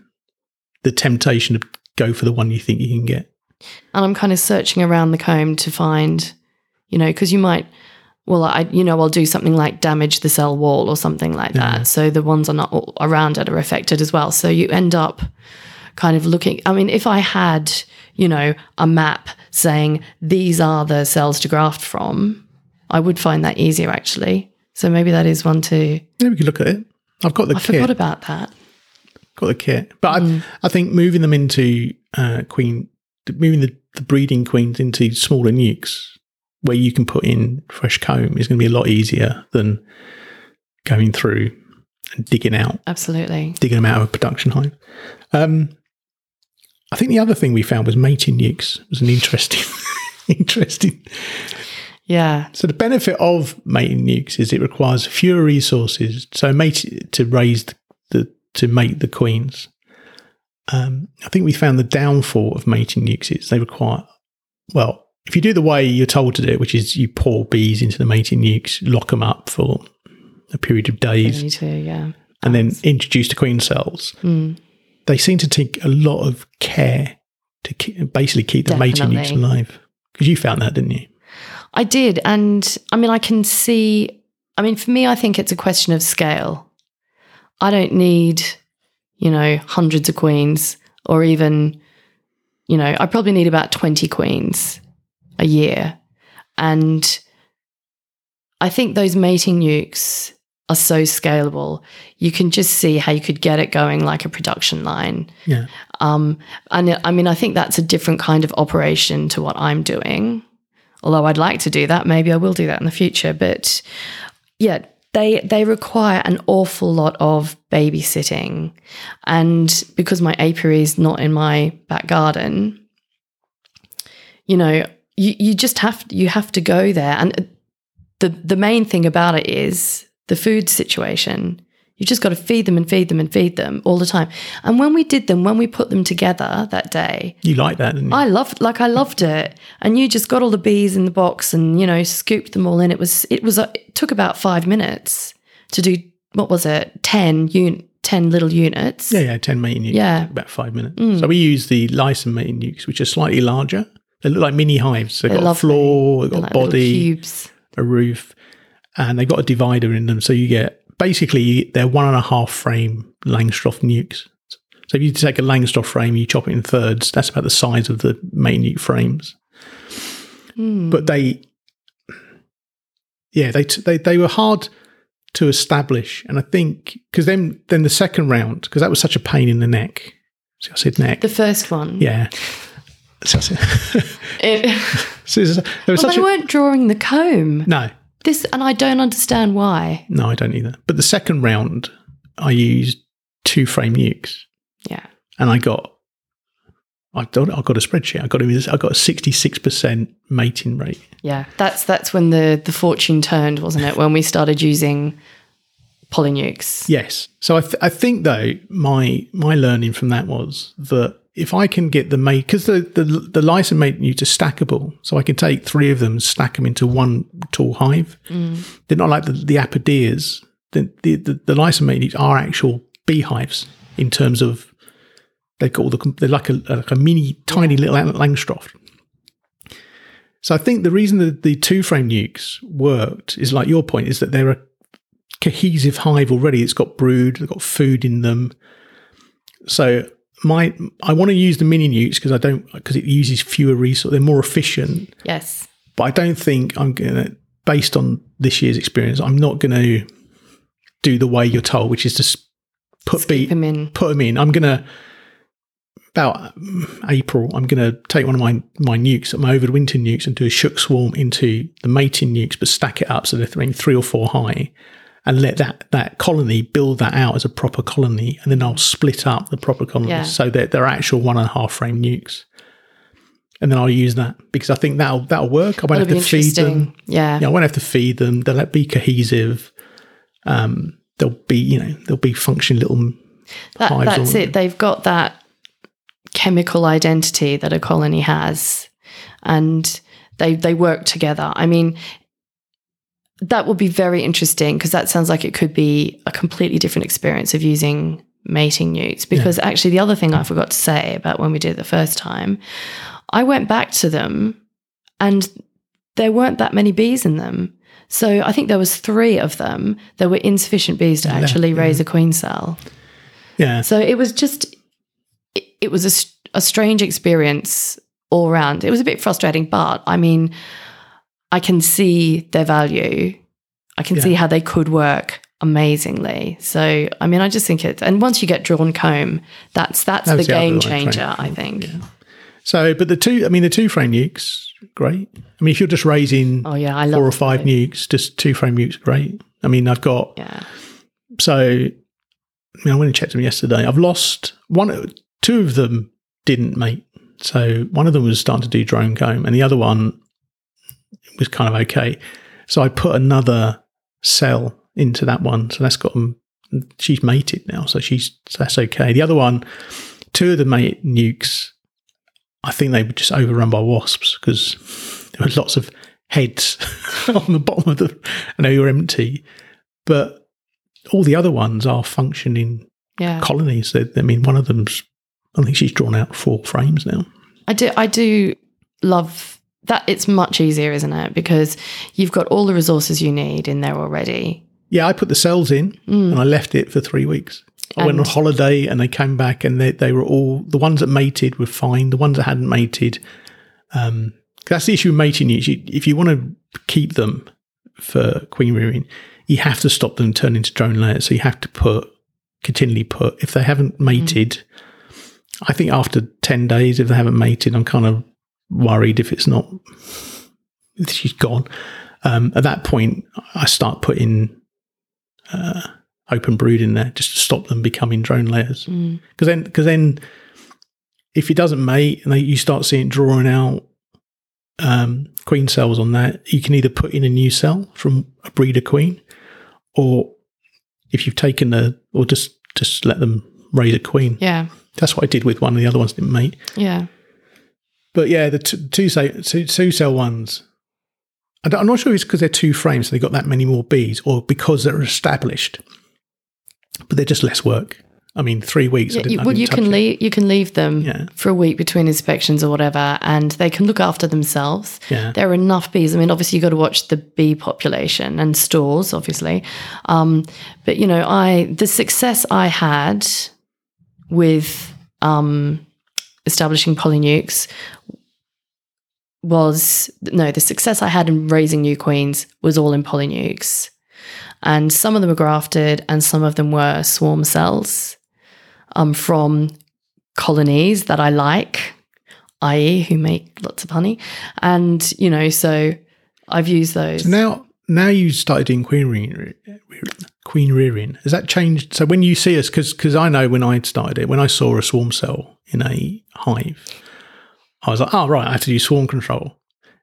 the temptation to go for the one you think you can get. And I'm kind of searching around the comb to find, you know, because you might, well, I, you know, I'll do something like damage the cell wall or something like that. So the ones are not all around it are affected as well. So you end up kind of looking. I mean, if I had, you know, a map saying these are the cells to graft from, I would find that easier actually. So maybe that is one too. Yeah, we could look at it. I've got the I kit. forgot about that. got the kit. But I, I think moving them into uh, queen, moving the, the breeding queens into smaller nukes where you can put in fresh comb is going to be a lot easier than going through and digging out, Absolutely. digging them out of a production hive. Um, I think the other thing we found was mating nukes. It was an interesting, interesting Yeah. So the benefit of mating nukes is it requires fewer resources. So mate to raise the, the to mate the queens. Um, I think we found the downfall of mating nukes is they require well, if you do the way you're told to do it, which is you pour bees into the mating nukes, lock them up for a period of days, Me too. Yeah. and then introduce the queen cells, Mm. they seem to take a lot of care to ke- basically keep the mating nukes alive. Because you found that, didn't you? I did. And I mean, I can see, I mean, for me, I think it's a question of scale. I don't need, you know, hundreds of queens or even, you know, I probably need about 20 queens a year. And I think those mating nukes are so scalable. You can just see how you could get it going like a production line. Yeah. Um, and I mean, I think that's a different kind of operation to what I'm doing. Although I'd like to do that, maybe I will do that in the future. But yeah, they they require an awful lot of babysitting, and because my apiary is not in my back garden, you know, you, you just have you have to go there. And the the main thing about it is the food situation. You just got to feed them and feed them and feed them all the time. And when we did them, when we put them together that day, You like that, didn't you? I loved like I loved it. And you just got all the bees in the box and you know scooped them all in. It was it was it took about 5 minutes to do what was it, 10, un- 10 little units. Yeah, yeah, 10 mating nukes. Yeah. About five minutes. Mm. So we use the Lyson mating nukes, which are slightly larger. They look like mini hives. They've They're got a floor, they've They're got like body, a roof, and they've got a divider in them. So you get basically they're one and a half frame Langstroth nukes. So if you take a Langstroth frame, you chop it in thirds. That's about the size of the main nuke frames. Hmm. But they, yeah, they t- they they were hard to establish, and I think because then then the second round because that was such a pain in the neck. So I said neck. The first one. yeah. So It, so there was well, such they a, weren't drawing the comb. no, This, and I don't understand why. no, I don't either. But the second round, I used two frame nukes. Yeah. and I got I got I got a spreadsheet. I got a, I got a sixty six percent mating rate. Yeah. That's that's when the the fortune turned, wasn't it? When we started using polynukes. Yes. So I th- I think though my my learning from that was that if I can get the mate because the the the Lyson mate nukes are stackable, so I can take three of them, and stack them into one tall hive. Mm. They're not like the the Apideas. The the the, the Lyson mate are actual beehives in terms of they've got all the they're like a like a mini tiny little Langstroth. So I think the reason that the two frame nukes worked is like your point is that they're a cohesive hive already. It's got brood, they've got food in them. So my I want to use the mini nukes because I don't because it uses fewer resources. They're more efficient, Yes. but I don't think I'm gonna based on this year's experience. I'm not gonna do the way you're told, which is to put Keep be them in. put them in. I'm gonna about mm, April. I'm gonna take one of my my nukes, my overwinter nukes, and do a shook swarm into the mating nukes, but stack it up so they're throwing three or four high, and let that that colony build that out as a proper colony, and then I'll split up the proper colonies Yeah. so that they're actual one and a half frame nukes. And then I'll use that because I think that'll that'll work. I won't That'll have to feed them. Yeah. Yeah, I won't have to feed them. They'll be cohesive. Um, they'll be, you know, they'll be functioning little. That, that's it. They've got that chemical identity that a colony has, and they they work together. I mean, that would be very interesting because that sounds like it could be a completely different experience of using mating nukes. Because actually, the other thing I forgot to say about when we did it the first time, I went back to them, and there weren't that many bees in them. So I think there was three of them. There were insufficient bees to actually yeah. raise a queen cell. Yeah, So it was just, it, it was a strange experience all around. It was a bit frustrating, but I mean, I can see their value. I can Yeah. see how they could work amazingly. So I mean, I just think it. And once you get drawn comb, that's that's, That's the the game changer. I think. So, but the two, I mean, the two frame nukes, great. I mean, if you're just raising Oh yeah, I love four or five nukes, just two frame nukes, great. I mean, I've got Yeah, so. I mean, I went and checked them yesterday. I've lost one, two of them didn't mate. So one of them was starting to do drone comb, and the other one was kind of okay. So I put another cell into that one. So that's got them. She's mated now, so she's so that's okay. The other one, two of the mate nukes, I think they were just overrun by wasps because there were lots of heads on the bottom of the, and they were empty. But all the other ones are functioning yeah. colonies. They, I mean, one of them's, I think she's drawn out four frames now. I do. I do love that. It's much easier, isn't it? Because you've got all the resources you need in there already. Yeah, I put the cells in and I left it for three weeks. I went on holiday and they came back and they, they were all the ones that mated were fine. The ones that hadn't mated, um, that's the issue with mating nukes. You, if you want to keep them for queen rearing, you have to stop them turning into drone layers. So you have to put continually put. If they haven't mated, I think after ten days, if they haven't mated, I'm kind of worried if it's not if she's gone. Um, at that point, I start putting uh, open brood in there just to stop them becoming drone layers. Mm. Because then, because then, if it doesn't mate and they, you start seeing drawing out um, queen cells on that, you can either put in a new cell from a breeder queen, or if you've taken the, or just just let them raise a queen. Yeah, That's what I did with one. The other ones didn't mate. yeah. But yeah, the t- two, cell, two, two cell ones. I don't- I'm not sure it's because they're two frames, so they got that many more bees, or because they're established. but they're just less work. I mean, three weeks. I You, well, you can leave you can leave them Yeah. for a week between inspections or whatever, and they can look after themselves. Yeah. There are enough bees. I mean, obviously, you've got to watch the bee population and stores, obviously. Um, but you know, I the success I had with um, establishing polynukes was no, the success I had in raising new queens was all in polynukes. And some of them were grafted and some of them were swarm cells um, from colonies that I like, i.e., who make lots of honey. And, you know, so I've used those. Now, now you started doing queen rearing. Queen rearing has that changed? So when you see us, because I know when I started it, when I saw a swarm cell in a hive, I was like, oh right, I have to do swarm control.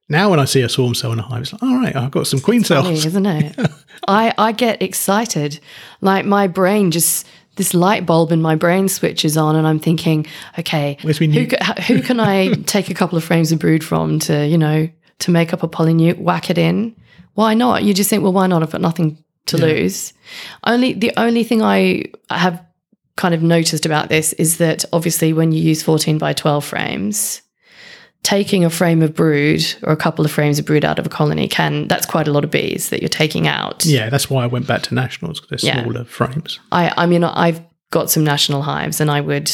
Now when I see a swarm cell in a hive, it's like, all right, I've got some queen funny, cells. isn't it? I, I get excited. Like my brain just this light bulb in my brain switches on, and I'm thinking, okay, who, ca- who can I take a couple of frames of brood from to you know to make up a polynuke, whack it in? Why not? You just think, well, why not? I've got nothing to lose. Only the only thing I have kind of noticed about this is that obviously when you use 14 by 12 frames taking a frame of brood or a couple of frames of brood out of a colony can that's quite a lot of bees that you're taking out Yeah, that's why I went back to nationals because they're Yeah. smaller frames. i i mean i've got some national hives and i would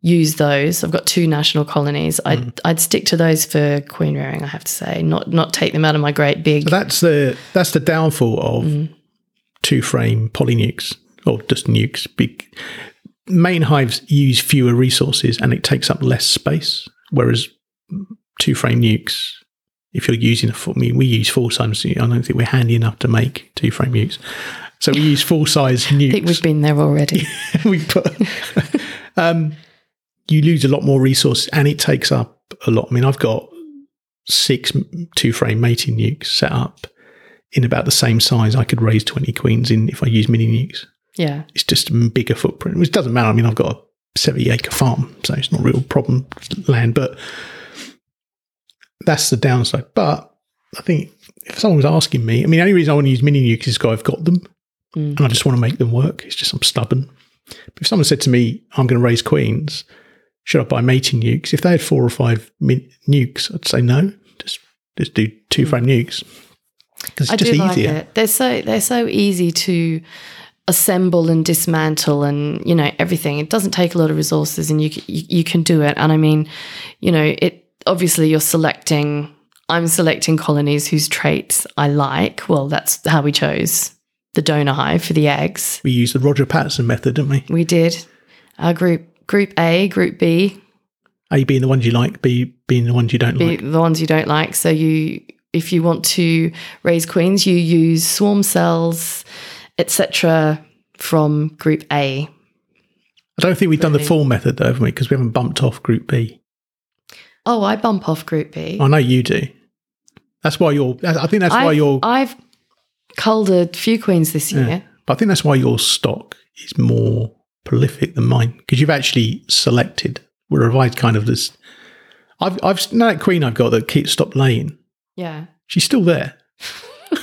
use those i've got two national colonies i'd hmm. i'd stick to those for queen rearing i have to say not not take them out of my great big But that's the that's the downfall of hmm. two frame polynukes or just nukes. Big main hives use fewer resources and it takes up less space, whereas two frame nukes. If you're using a full, I mean, we use full size. I don't think we're handy enough to make two frame nukes, so we use full size i think nukes. we've been there already we put, um, you lose a lot more resources and it takes up a lot. I mean, I've got six two frame mating nukes set up in about the same size I could raise 20 queens in if I use mini nukes. yeah It's just a bigger footprint, which doesn't matter. I mean, I've got a 70 acre farm, so it's not a real problem land, but that's the downside. But I think if someone was asking me, I mean, the only reason I want to use mini nukes is because I've got them Mm. and I just want to make them work. It's just I'm stubborn. But if someone said to me, I'm going to raise queens, should I buy mating nukes? If they had four or five min- nukes, I'd say no. Just just do two frame nukes because it's Mm. I just do like easier. it. They're so they're so easy to assemble and dismantle, and you know everything. It doesn't take a lot of resources, and you you, you can do it. And I mean, you know, it obviously you're selecting. I'm selecting colonies whose traits I like. Well, that's how we chose the donor hive for the eggs. We used the Roger Patterson method, didn't we? We did our group group A, group B, A being the ones you like, B being the ones you don't like. the ones you don't like. So you, if you want to raise queens, you use swarm cells, etc., from Group A. I don't think we've done the full method though, haven't we? Because we haven't bumped off Group B. Oh, I bump off Group B. I know you do. That's why you're. I think that's why I've, you're. I've culled a few queens this year. Yeah. But I think that's why your stock is more prolific than mine because you've actually selected. Where I've kind of this. I've I've now that queen I've got that keeps stopped laying. Yeah. She's still there.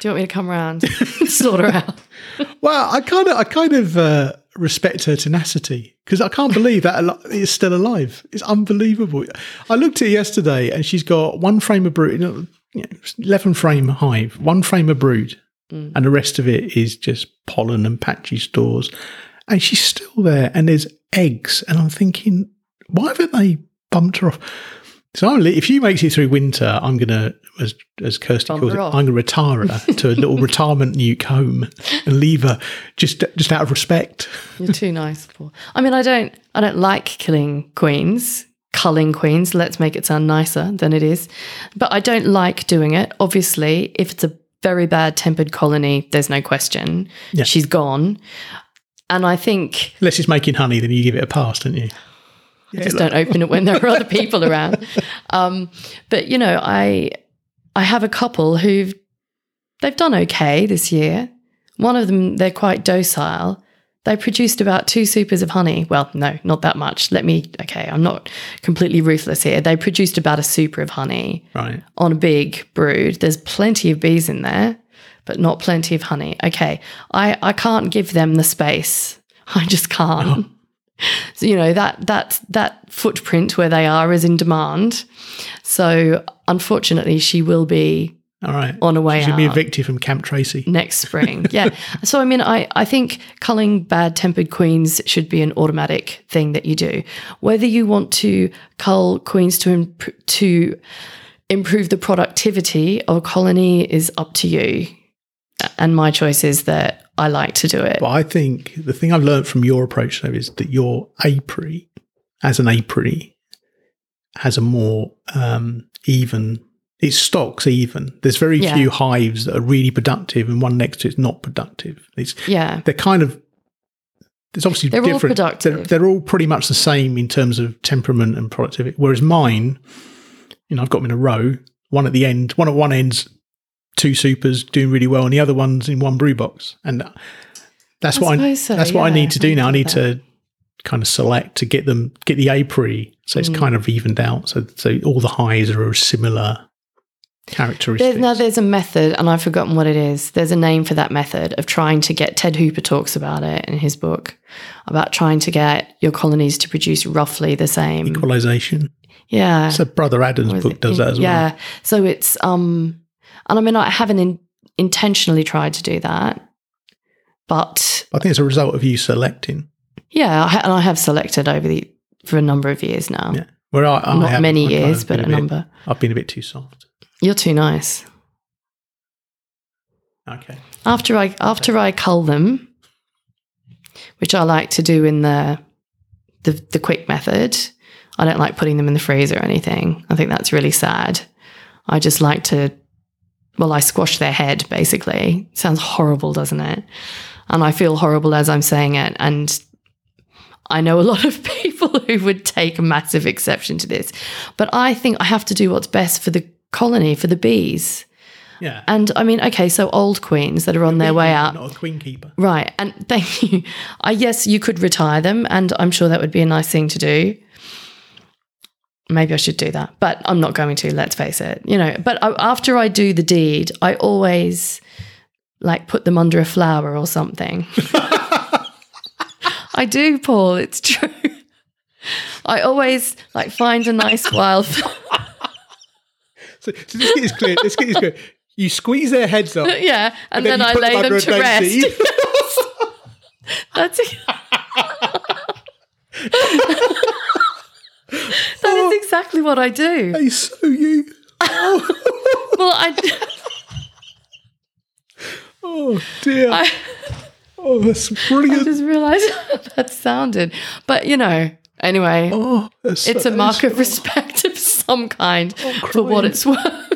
Do you want me to come around, sort her out? Well, I kind of I kind of uh, respect her tenacity because I can't believe that al- it's still alive. It's unbelievable. I looked at it yesterday and she's got one frame of brood, you know, you know, eleven frame hive, one frame of brood, Mm. and the rest of it is just pollen and patchy stores. And she's still there, and there's eggs, and I'm thinking, why haven't they bumped her off? So I'm, if she makes it through winter, I'm gonna, as as Kirsty Bump calls it, off. I'm gonna retire her to a little retirement nuke home and leave her just just out of respect. You're too nice, Paul. I mean, I don't, I don't like killing queens, culling queens. Let's make it sound nicer than it is. But I don't like doing it. Obviously, if it's a very bad tempered colony, there's no question. Yeah. She's gone. And I think Unless it's making honey, then you give it a pass, don't you? Just don't open it when there are other people around. Um, but you know, I I have a couple who've they've done okay this year. One of them, they're quite docile. They produced about two supers of honey. Well, no, not that much. Let me, okay, I'm not completely ruthless here. They produced about a super of honey Right. on a big brood. There's plenty of bees in there. but not plenty of honey. Okay, I, I can't give them the space. I just can't. So, you know that that that footprint where they are is in demand. So unfortunately, she will be All right. on a way She'll be evicted from Camp Tracey. next spring. Yeah. so I mean, I I think culling bad tempered queens should be an automatic thing that you do. Whether you want to cull queens to imp- to improve the productivity of a colony is up to you. And my choice is that I like to do it. But I think the thing I've learned from your approach though is that your apiary, as an apiary, has a more um, even. It stocks even. There's very Yeah. few hives that are really productive, and one next to it's not productive. It's Yeah. they're kind of. There's obviously They're all productive. They're, they're all pretty much the same in terms of temperament and productivity. Whereas mine, you know, I've got them in a row. One at the end, one at one end's two supers doing really well, and the other one's in one brood box. And that's I what I, so, that's what I need to do now. I need to kind of select to get them get the apiary so Mm. it's kind of evened out. So so all the highs are similar characteristics. There's, now there's a method, and I've forgotten what it is. There's a name for that method of trying to get. Ted Hooper talks about it in his book about trying to get your colonies to produce roughly the same. Equalization. Yeah, So Brother Adams' book it- does that as well. Yeah, so it's um, and I mean I haven't in, intentionally tried to do that, but I think it's a result of you selecting. yeah, I, ha- and I have selected over the for a number of years now. Yeah. Where I, I Not many I've years, but a bit- number. I've been a bit too soft. You're too nice. Okay. after I after I cull them, which I like to do in the the, the quick method. I don't like putting them in the freezer or anything. I think that's really sad. I just like to well, I squash their head basically. Sounds horrible, doesn't it? And I feel horrible as I'm saying it. And I know a lot of people who would take a massive exception to this. But I think I have to do what's best for the colony, for the bees. Yeah. And I mean, okay, so old queens that are on their way out. Not a queen keeper. Right. And thank you. I yes, you could retire them, and I'm sure that would be a nice thing to do. Maybe I should do that, but I'm not going to. Let's face it. You know. But I, after I do the deed, I always like put them under a flower or something. I do, Paul. It's true. I always like find a nice wildflower. So, so let's get this clear. Let's get this clear. You squeeze their heads up. yeah, and, then then, you I put them lay them to rest. That's it. that is oh. exactly what I do. They sew you. Well, I, Oh dear. I, oh, that's brilliant. I just realised that sounded. But you know, anyway, oh, it's so- a mark of respect of some kind oh, for what it's worth.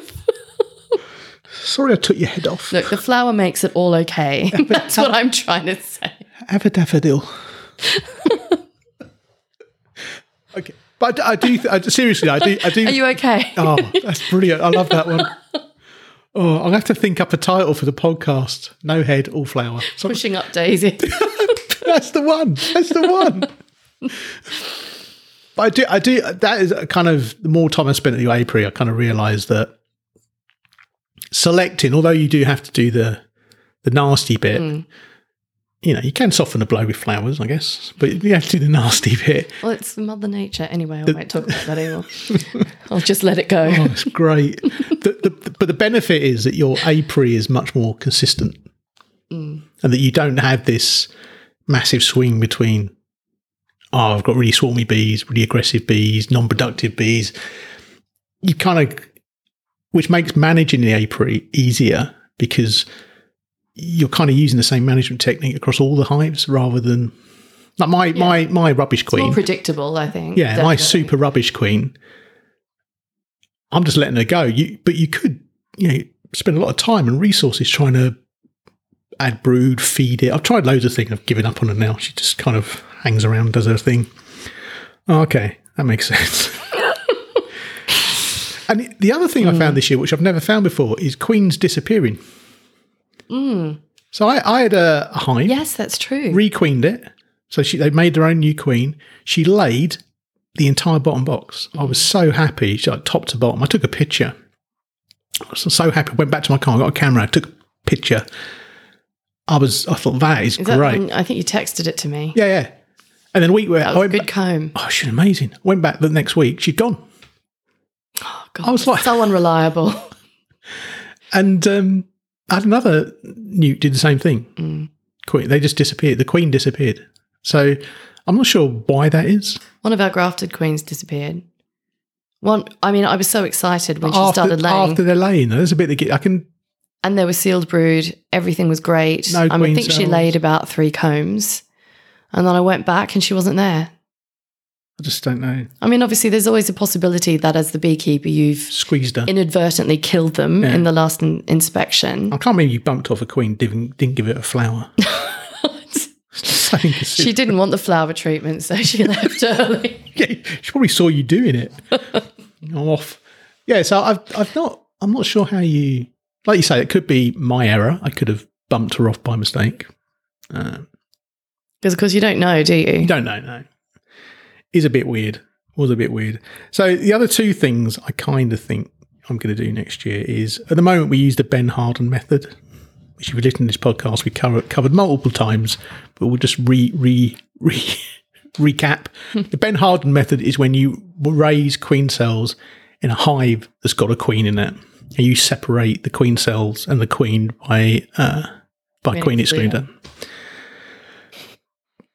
Sorry, I took your head off. Look, the flower makes it all okay. That's what I'm trying to say. Have a daffodil. okay, but I do. I do seriously, I do. I do. Are you okay? Oh, that's brilliant. I love that one. Oh, I'll have to think up a title for the podcast. No head, all flower. So- Pushing up Daisy. that's the one. That's the one. but I do. I do. That is kind of the more time I spent at the apiary, I kind of realised that selecting, although you do have to do the the nasty bit. Mm. You know, you can soften the blow with flowers, I guess, but you have to do the nasty bit. Well, it's Mother Nature. Anyway, I won't talk about that anymore. I'll just let it go. Oh, it's great. the, the, but the benefit is that your apiary is much more consistent Mm. and that you don't have this massive swing between, oh, I've got really swarmy bees, really aggressive bees, non productive bees. You kind of, which makes managing the apiary easier because you're kind of using the same management technique across all the hives rather than. Like my, my, my rubbish It's more queen. predictable, I think. Yeah, my super rubbish queen. I'm just letting her go. You, but you could, you know, spend a lot of time and resources trying to add brood, feed it. I've tried loads of things. I've given up on her now. She just kind of hangs around, does her thing. Oh, okay, that makes sense. and the other thing I found hmm. this year, which I've never found before, is queens disappearing. So I, I had a hive Yes, that's true. requeened it. So she they made their own new queen. She laid the entire bottom box. I was so happy, she, like, top to bottom. I took a picture. I was so happy. Went back to my car, I got a camera, I took a picture. I was, I thought that is, Is that great. I think you texted it to me. yeah, yeah. And then a week where I went good back, comb. oh, she's amazing. Went back the next week, she'd gone. Oh, God, I was like- so unreliable. And um, had another nuke did the same thing. Mm. Queen, they just disappeared. The queen disappeared. So I'm not sure why that is. One of our grafted queens disappeared. One, I mean, I was so excited when she after, started laying, after they're laying, there's a bit that get, I can. and they were sealed brood. Everything was great. No I mean, I think she laid about three combs, and then I went back and she wasn't there. I just don't know. I mean, obviously, there's always a possibility that as the beekeeper, you've Squeezed her. inadvertently killed them Yeah. in the last in- inspection. I can't believe you bumped off a queen, didn't, didn't give it a flower. She didn't want the flower treatment, so she left early. yeah, she probably saw you doing it. I'm off. Yeah, so I've I've not I'm not sure how you like you say it could be my error. I could have bumped her off by mistake. Uh, Because, of course, you don't know, do you? you don't know, no. Is a bit weird. Was a bit weird. So the other two things I kind of think I'm going to do next year is at the moment we use the Ben Harden method, which if you listened to this podcast we covered covered multiple times, but we'll just re re re recap. the Ben Harden method is when you raise queen cells in a hive that's got a queen in it, and you separate the queen cells and the queen by uh, by Queen queen excluder. excluder.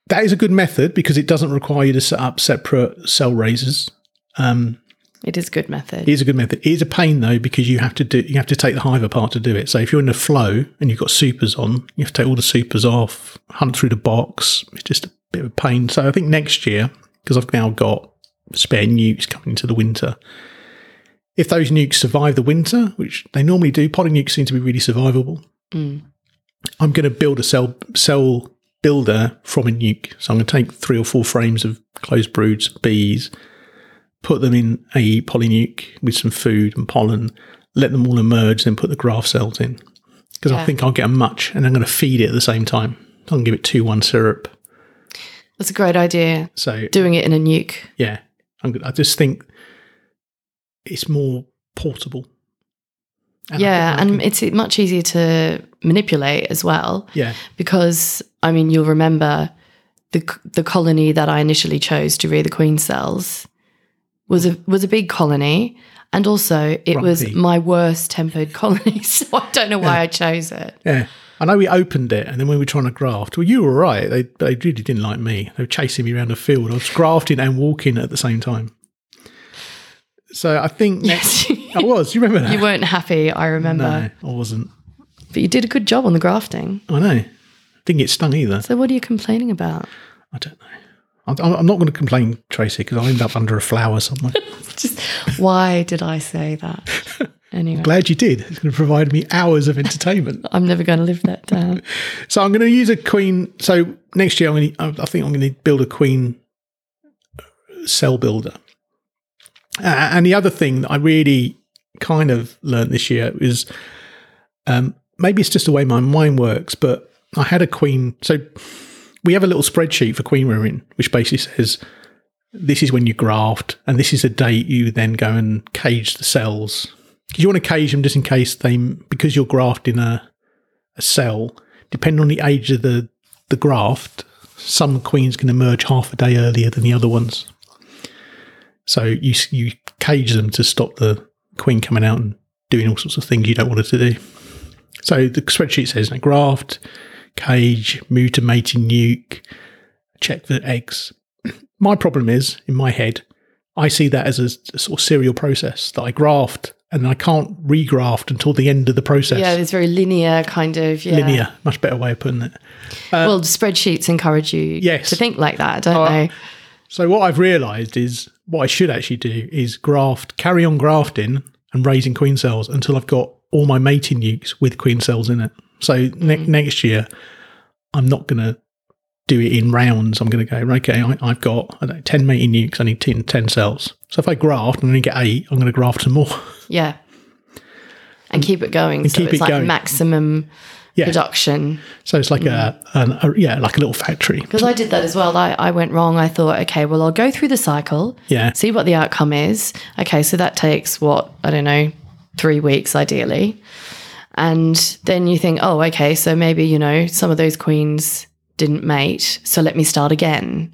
That is a good method because it doesn't require you to set up separate cell raisers. Um, It is a good method. it is a good method. It is a pain though because you have to do you have to take the hive apart to do it. So if you're in a flow and you've got supers on, you have to take all the supers off, hunt through the box. It's just a bit of a pain. So I think next year because I've now got spare nukes coming into the winter. If those nukes survive the winter, which they normally do, poly nukes seem to be really survivable. Mm. I'm going to build a cell cell builder from a nuke. So I'm going to take three or four frames of closed broods, bees, put them in a polynuke with some food and pollen, let them all emerge, then put the graft cells in. Because I think I'll get a much, and I'm going to feed it at the same time. I'm going to give it two one syrup. That's a great idea. So Doing it in a nuke. yeah, I'm. I just think it's more portable. And yeah, and can- it's much easier to manipulate as well yeah, because I mean you'll remember the the colony that I initially chose to rear the queen cells was a was a big colony and also it was my worst tempered colony so I don't know why I chose it. yeah. I know we opened it, and then when we were trying to graft, well, you were right. They they really didn't like me. They were chasing me around the field. I was grafting and walking at the same time. So I think next, Yes. I was. You remember that? you weren't happy, I remember. No, I wasn't. But you did a good job on the grafting. I know. Didn't get stung either. So what are you complaining about? I don't know. I'm, I'm not going to complain, Tracey, because I'll end up under a flower somewhere. Just why did I say that? Anyway, Glad you did. It's going to provide me hours of entertainment. I'm never going to live that down. So I'm going to use a queen. So next year, I'm going to, I think I'm going to build a queen cell builder. Uh, and the other thing that I really kind of learned this year is um, maybe it's just the way my mind works, but I had a queen. So we have a little spreadsheet for queen rearing, which basically says this is when you graft, and this is the date you then go and cage the cells. Because you want to cage them just in case they, because you're grafting a, a cell, depending on the age of the, the graft, some queens can emerge half a day earlier than the other ones. So you you cage them to stop the queen coming out and doing all sorts of things you don't want her to do. So the spreadsheet says no, graft, cage, move to mating nuke, check the eggs. My problem is in my head, I see that as a, a sort of serial process that I graft and I can't regraft until the end of the process. Yeah, it's very linear kind of. Yeah. Linear, much better way of putting it. Uh, well, spreadsheets encourage you Yes. to think like that, don't Oh, they? So what I've realised is what I should actually do is graft, carry on grafting and raising queen cells until I've got all my mating nukes with queen cells in it. So ne- mm-hmm. next year, I'm not going to do it in rounds. I'm going to go, okay, I, I've got I don't know, 10 mating nukes, I need 10, 10 cells. So if I graft and only get eight, I'm going to graft some more. Yeah. And keep it going. so keep it's it like going. maximum Yeah. production. So it's like a, mm. an, a, yeah, like a little factory. Because I did that as well. I, I went wrong. I thought, okay, well, I'll go through the cycle, Yeah. see what the outcome is. Okay, so that takes what, I don't know, three weeks ideally. And then you think, oh, okay, so maybe, you know, some of those queens didn't mate. So let me start again.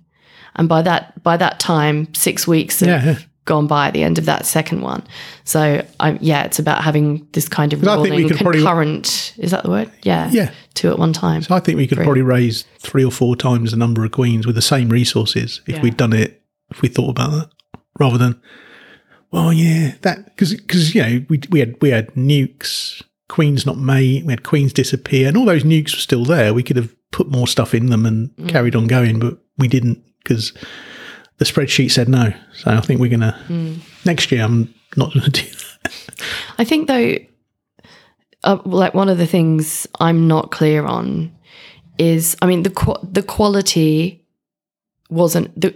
And by that by that time, six weeks Yeah, yeah. Gone by at the end of that second one. So I yeah, it's about having this kind of I think we rolling could probably- concurrent is that the word? Yeah. Yeah. Two at one time. So I think we could probably raise three or four times the number of queens with the same resources if Yeah. we'd done it, if we thought about that, rather than, well, yeah, that because because you know we we had we had nukes, queens not mate, we had queens disappear, and all those nukes were still there. We could have put more stuff in them and Mm. carried on going, but we didn't because the spreadsheet said no. So I think we're gonna Mm. next year. I'm not going to do that. I think though, uh, like one of the things I'm not clear on is, I mean, the qu- the quality wasn't the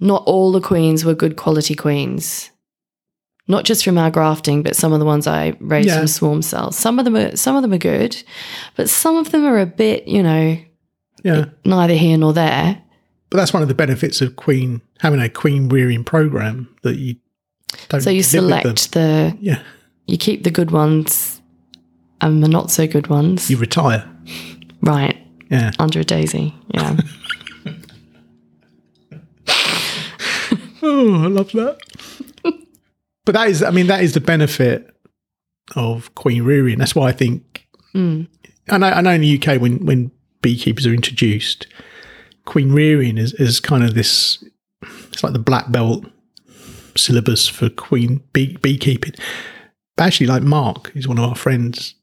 not all the queens were good quality queens. Not just from our grafting, but some of the ones I raised Yeah. from swarm cells. Some of them are some of them are good, but some of them are a bit, you know, Yeah. neither here nor there. But that's one of the benefits of queen having a queen rearing program that you don't. So you select the, Yeah, you keep the good ones and the not so good ones. you retire. right. Yeah, Under a daisy. Yeah. oh, I love that. but that is, I mean, that is the benefit of queen rearing. That's why I think. Mm. I know, I know in the UK when when beekeepers are introduced, queen rearing is is kind of this. It's like the black belt syllabus for queen bee, beekeeping. But actually, like Mark, who's one of our friends,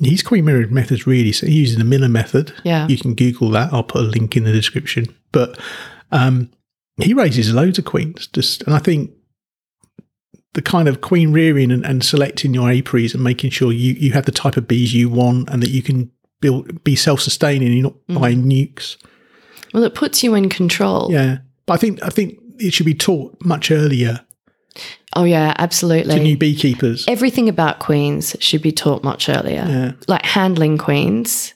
He's queen mirrored method's really so he uses the Miller method. Yeah. You can Google that. I'll put a link in the description. But um, he raises loads of queens. Just and I think the kind of queen rearing and, and selecting your apiaries and making sure you, you have the type of bees you want and that you can build be self sustaining you're not buying nukes. Well, it puts you in control. Yeah. But I think I think it should be taught much earlier Oh, yeah, absolutely. to new beekeepers. Everything about queens should be taught much earlier. Yeah. Like handling queens.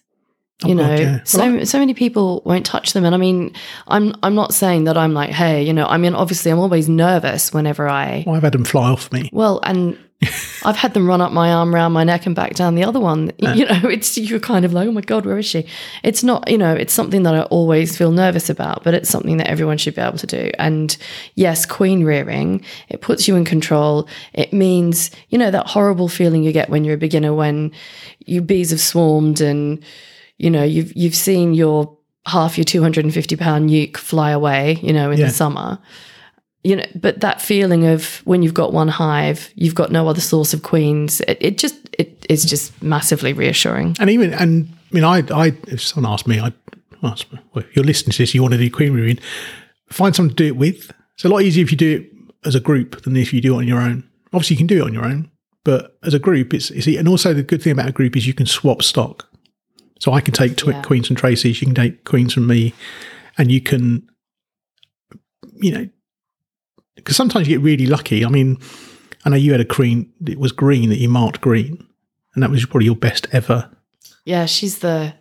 Oh, you Oh, know, God, yeah. so Well, so many people won't touch them, and I mean, I'm I'm not saying that I'm like, hey, you know, I mean, obviously, I'm always nervous whenever I I've had them fly off me. Well, and I've had them run up my arm around my neck and back down the other one. You know, it's you're kind of like, oh my god, where is she? It's not, you know, it's something that I always feel nervous about, but it's something that everyone should be able to do. And yes, queen rearing, it puts you in control. It means, you know, that horrible feeling you get when you're a beginner when your bees have swarmed and you know you've you've seen your half your 250 pound nuke fly away, you know, in Yeah. the summer you know but that feeling of when you've got one hive you've got no other source of queens it, it just it is just massively reassuring And even and I mean, I, I if someone asked me, I well, you're listening to this, you want to do queen rearing, find someone to do it with. It's a lot easier if you do it as a group than if you do it on your own. Obviously, you can do it on your own, but as a group, it's, it's and also the good thing about a group is you can swap stock. So I can take tw- Yeah. queens from Tracey's, you can take queens from me, and you can, you know, because sometimes you get really lucky. I mean, I know you had a queen; it was green that you marked green, and that was probably your best ever. yeah she's the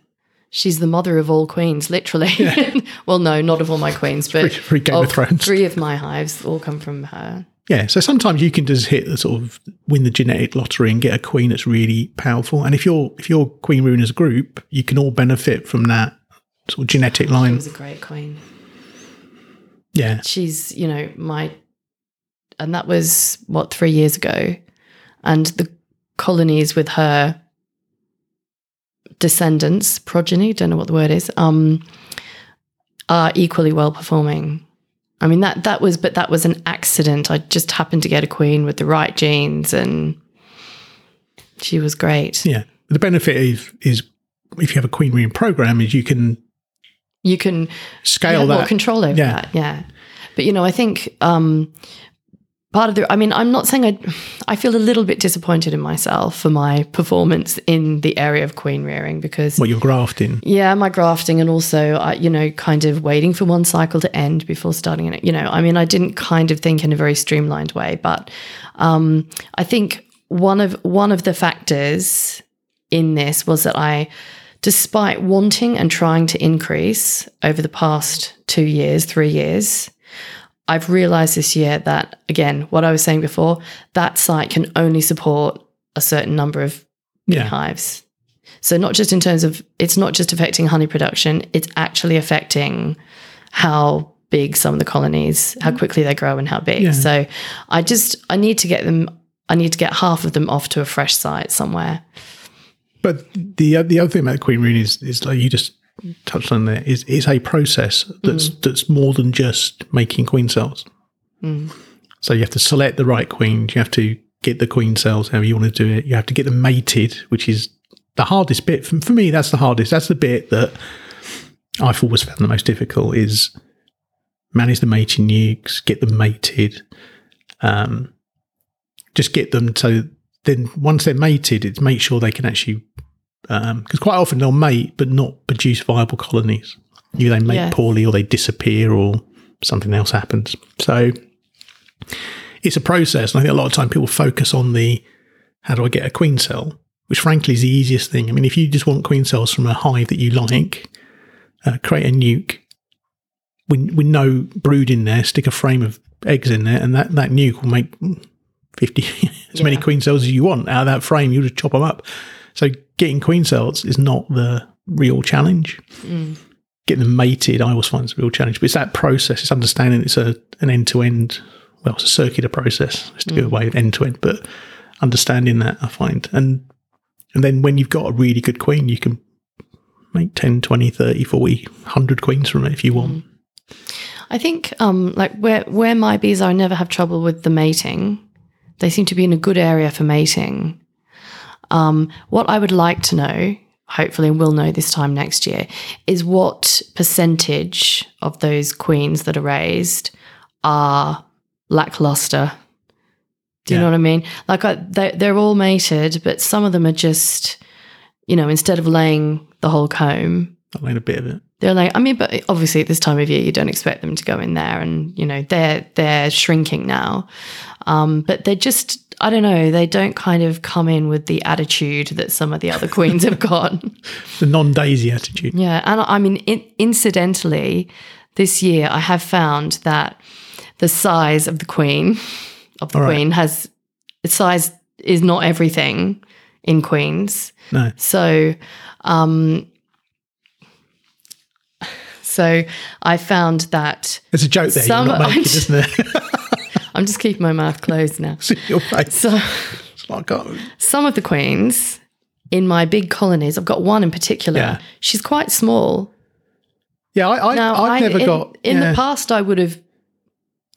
she's the mother of all queens literally well no not of all my queens but free Game of Thrones. three of my hives all come from her Yeah, so sometimes you can just hit the sort of win the genetic lottery and get a queen that's really powerful. And if you're if you're queen rune as a group, you can all benefit from that sort of genetic she line. was a great queen Yeah, she's you know my and that was what three years ago and the colonies with her descendants progeny don't know what the word is um are equally well performing i mean that that was but that was an accident i just happened to get a queen with the right genes and she was great yeah. The benefit is is if you have a queen rearing program is you can you can scale you that. more control over Yeah. that. Yeah. But you know, I think um, part of the. I mean, I'm not saying I. I feel a little bit disappointed in myself for my performance in the area of queen rearing because. what you're grafting. yeah, my grafting and also, uh, you know, kind of waiting for one cycle to end before starting it. You know, I mean, I didn't kind of think in a very streamlined way, but um, I think one of one of the factors in this was that I, despite wanting and trying to increase over the past two years, three years, I've realized this year that, again, what I was saying before, that site can only support a certain number of Yeah. hives. So not just in terms of it's not just affecting honey production, it's actually affecting how big some of the colonies, how mm-hmm. quickly they grow and how big. Yeah. So I just I need to get them I need to get half of them off to a fresh site somewhere. But the the other thing about queen rune is is like you just touched on there is is a process that's that's more than just making queen cells. So you have to select the right queens. You have to get the queen cells however you want to do it. You have to get them mated, which is the hardest bit. For, for me, that's the hardest. That's the bit that I've always found the most difficult is manage the mating nukes, get them mated, um, just get them so then once they're mated, it's make sure they can actually because quite often they'll mate but not produce viable colonies. Either they mate Yeah. poorly or they disappear or something else happens. So it's a process. And I think a lot of time people focus on the how do I get a queen cell, which frankly is the easiest thing. I mean, if you just want queen cells from a hive that you like, uh, create a nuke with, with no brood in there, stick a frame of eggs in there, and that, that nuke will make 50, as many queen cells as you want out of that frame. You just chop them up. So getting queen cells is not the real challenge. Mm. Getting them mated, I always find is a real challenge. But it's that process. It's understanding it's a an end to end. Well, it's a circular process. It's to go away mm. with end to end, but understanding that I find and and then when you've got a really good queen, you can make 10, 20, 30, 40, 100 queens from it if you want. Mm. I think um, like where where my bees are, I never have trouble with the mating. They seem to be in a good area for mating. Um, what I would like to know, hopefully, and we'll know this time next year, is what percentage of those queens that are raised are lackluster. Do you Yeah. know what I mean? Like I, they, they're all mated, but some of them are just, you know, instead of laying the whole comb, I made a bit of it. they're like, I mean, but obviously at this time of year, you don't expect them to go in there, and you know they're they're shrinking now, um, but they're just, I don't know, they don't kind of come in with the attitude that some of the other queens have got. The non daisy attitude. Yeah, and I mean, in, incidentally, this year I have found that the size of the queen of the All right. queen has size is not everything in queens. No. So, um, so I found that it's a joke there Some- you're not making, isn't there? I'm just keeping my mouth closed now. See your face. So like, oh, some of the queens in my big colonies, I've got one in particular. Yeah. She's quite small. yeah, I, I, Now, I've I, never in, got. in yeah, the past, I would have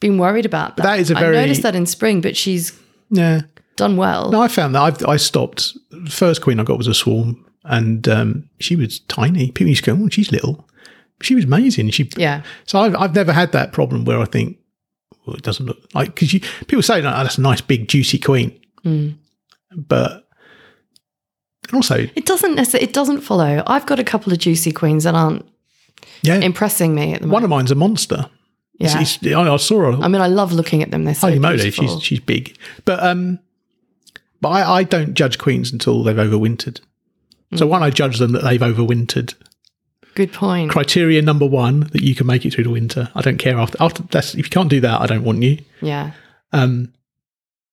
been worried about that. that is a very- I noticed that in spring, but she's Yeah. done well. No, I found that I've, I stopped. The first queen I got was a swarm, and um, she was tiny. People used to go, "Oh, she's little." She was amazing. She Yeah, So I've, I've never had that problem where I think, well, it doesn't look like because you people say "Oh, that's a nice big juicy queen, Mm. but also it doesn't. It doesn't follow. I've got a couple of juicy queens that aren't yeah, impressing me at the moment. one of mine's a monster. yeah, It's- it's- I, I saw her. I mean, I love looking at them. They're so Holy moly, she's she's big, but um, but I, I don't judge queens until they've overwintered. So one, I judge them that they've overwintered. Good point. Criteria number one that you can make it through the winter. I don't care after after that's if you can't do that, I don't want you. Yeah, Um,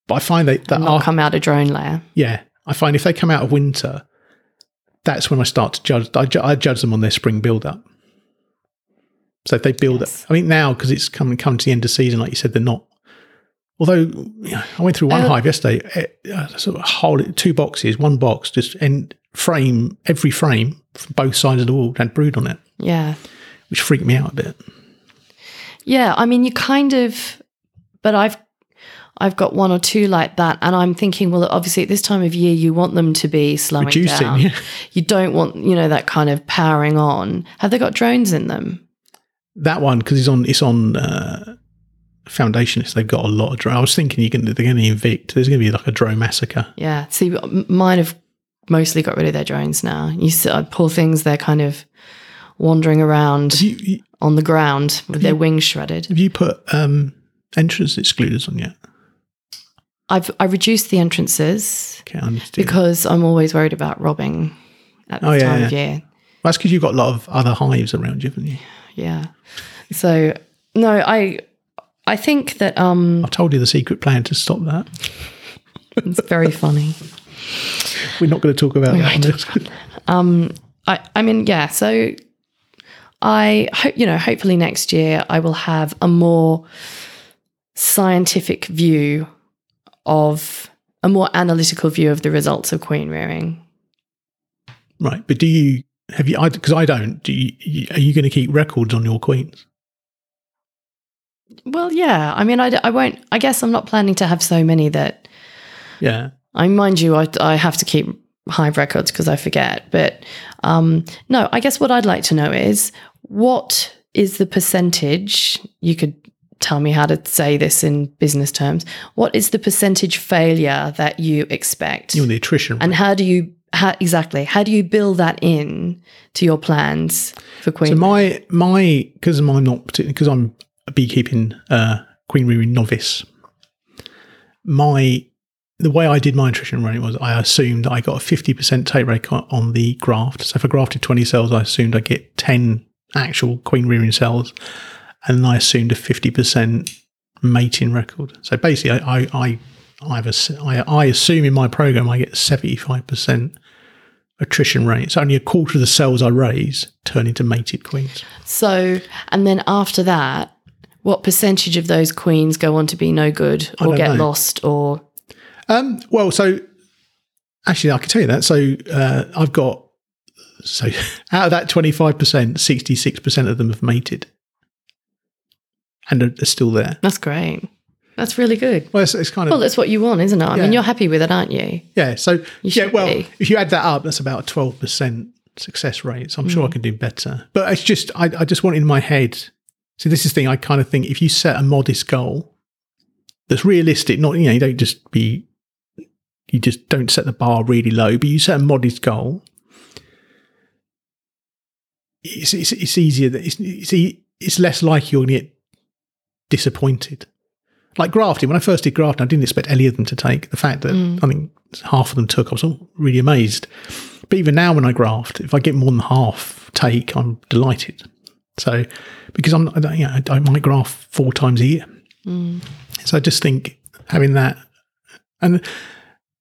but I find that that after, come out a drone layer. yeah, I find if they come out of winter, that's when I start to judge. I, ju- I judge them on their spring build up. So if they build Yes. up, I mean now because it's coming coming to the end of season, like you said, they're not. Although I went through one Oh. hive yesterday, eh, uh, sort of whole two boxes, one box just and frame every frame from both sides of the wall had brood on it, Yeah, which freaked me out a bit. yeah. I mean, you kind of, but I've. I've got one or two like that, and I'm thinking, well, obviously at this time of year, you want them to be slowing Reducing, down. yeah. You don't want, you know, that kind of powering on. Have they got drones in them? That one because it's on it's on uh, Foundationless. They've got a lot of drone. I was thinking you can they're going to evict. There's going to be like a drone massacre. Yeah. See, mine have mostly got rid of their drones now. You see, uh, poor things, they're kind of wandering around you, you on the ground with their wings shredded. have you put um, entrance excluders on yet? I've I reduced the entrances Okay, I need to do that. because I'm always worried about robbing at this Oh, yeah, time yeah. of year. That's because you've got a lot of other hives around you, haven't you? Yeah. So no, I I think that um I've told you the secret plan to stop that. it's very funny. We're not going to talk about that. on this. Um, I, I mean, yeah. So I hope you know. Hopefully next year I will have a more scientific view of a more analytical view of the results of queen rearing. Right, but do you have you? Because I, don't. Do you, are you going to keep records on your queens? Well, yeah. I mean, I won't. I guess I'm not planning to have so many that Yeah, I mind you. I, I have to keep hive records because I forget. But um, no, I guess what I'd like to know is what is the percentage? You could tell me how to say this in business terms. What is the percentage failure that you expect? you're the attrition. and how do you how, exactly how do you build that in to your plans for queen? So my my because I'm not because I'm a beekeeping uh, queen rearing novice. My the way I did my attrition running was I assumed I got a fifty percent take rate on, the graft. So if I grafted twenty cells, I assumed I get ten actual queen rearing cells, and then I assumed a fifty percent mating record. So basically, I I I, have a s I I assume in my program I get seventy five percent attrition rate. So only a quarter of the cells I raise turn into mated queens. so and then after that, what percentage of those queens go on to be no good or get know. lost or Um, well, so actually, I can tell you that. So uh, I've got so out of that twenty five percent, sixty six percent of them have mated, and are, are still there. that's great. That's really good. Well, it's, it's kind of Well, that's what you want, isn't it? I mean, you're happy with it, aren't you? yeah. So yeah, well, be. if you add that up, that's about a twelve percent success rate. So I'm sure I Mm. can do better. But it's just I, I just want in my head. So this is the thing I kind of think if you set a modest goal that's realistic, not you know you don't just be you just don't set the bar really low, but you set a modest goal. It's it's, it's easier that it's it's, it's less likely you're going to get disappointed. Like grafting, when I first did grafting, I didn't expect any of them to take. The fact that mm. I think half of them took, I was all really amazed. But even now, when I graft, if I get more than half take, I'm delighted. So, because I'm, I, you know, I, I might graft four times a year. Mm. So I just think having that, and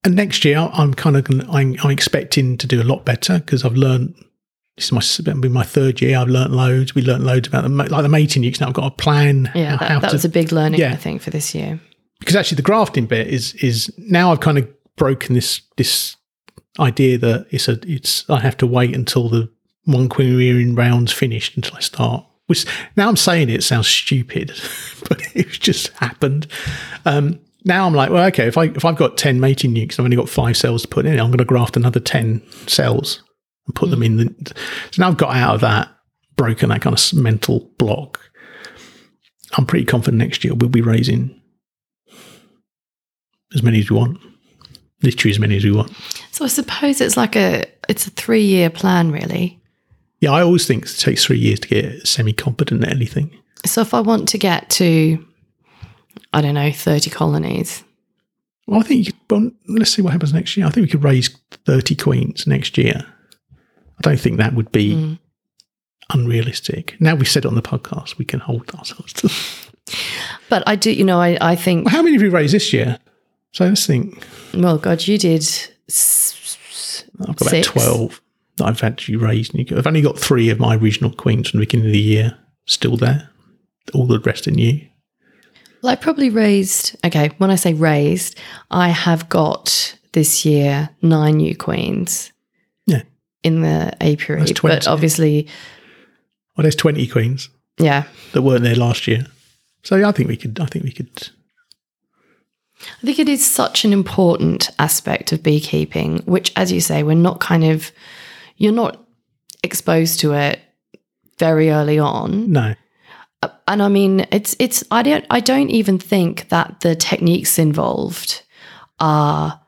and next year I'm kind of I'm, I'm expecting to do a lot better because I've learned. This is my be my third year. I've learned loads. We learned loads about the like the mating nukes. Now I've got a plan. Yeah, how that, that to- was a big learning, Yeah. I think, for this year. because actually the grafting bit is is now I've kind of broken this this idea that it's a it's I have to wait until the one queen rearing rounds finished until I start. Which now I'm saying it, it sounds stupid, but it just happened. Um, now I'm like, well, okay, if I if I've got ten mating nukes, I've only got five cells to put in. I'm going to graft another ten cells and put them hmm. in. The, so now I've got out of that, broken that kind of mental block. I'm pretty confident next year we'll be raising as many as we want. Literally as many as we want. So I suppose it's like a it's a three year plan, really. Yeah, I always think it takes three years to get semi competent at anything. So if I want to get to, I don't know, thirty colonies, Well, I think you could, well, let's see what happens next year. I think we could raise 30 queens next year. I don't think that would be hmm. unrealistic. Now we've said it on the podcast, we can hold ourselves to but I do, you know, I I think, Well, How many have you raised this year? So let's think. well, God, you did. s- I've got Six. about 12 that I've actually raised. You- I've only got three of my original queens from the beginning of the year still there. All the rest are new. Well, I probably raised. Okay, when I say raised, I have got this year nine new queens. Yeah. In the apiary, That's 20. but obviously, Well, there's 20 queens yeah, that weren't there last year. So yeah, I think we could, I think we could, I think it is such an important aspect of beekeeping, which, as you say, we're not kind of, you're not exposed to it very early on. no. And I mean, it's, it's, I don't, I don't even think that the techniques involved are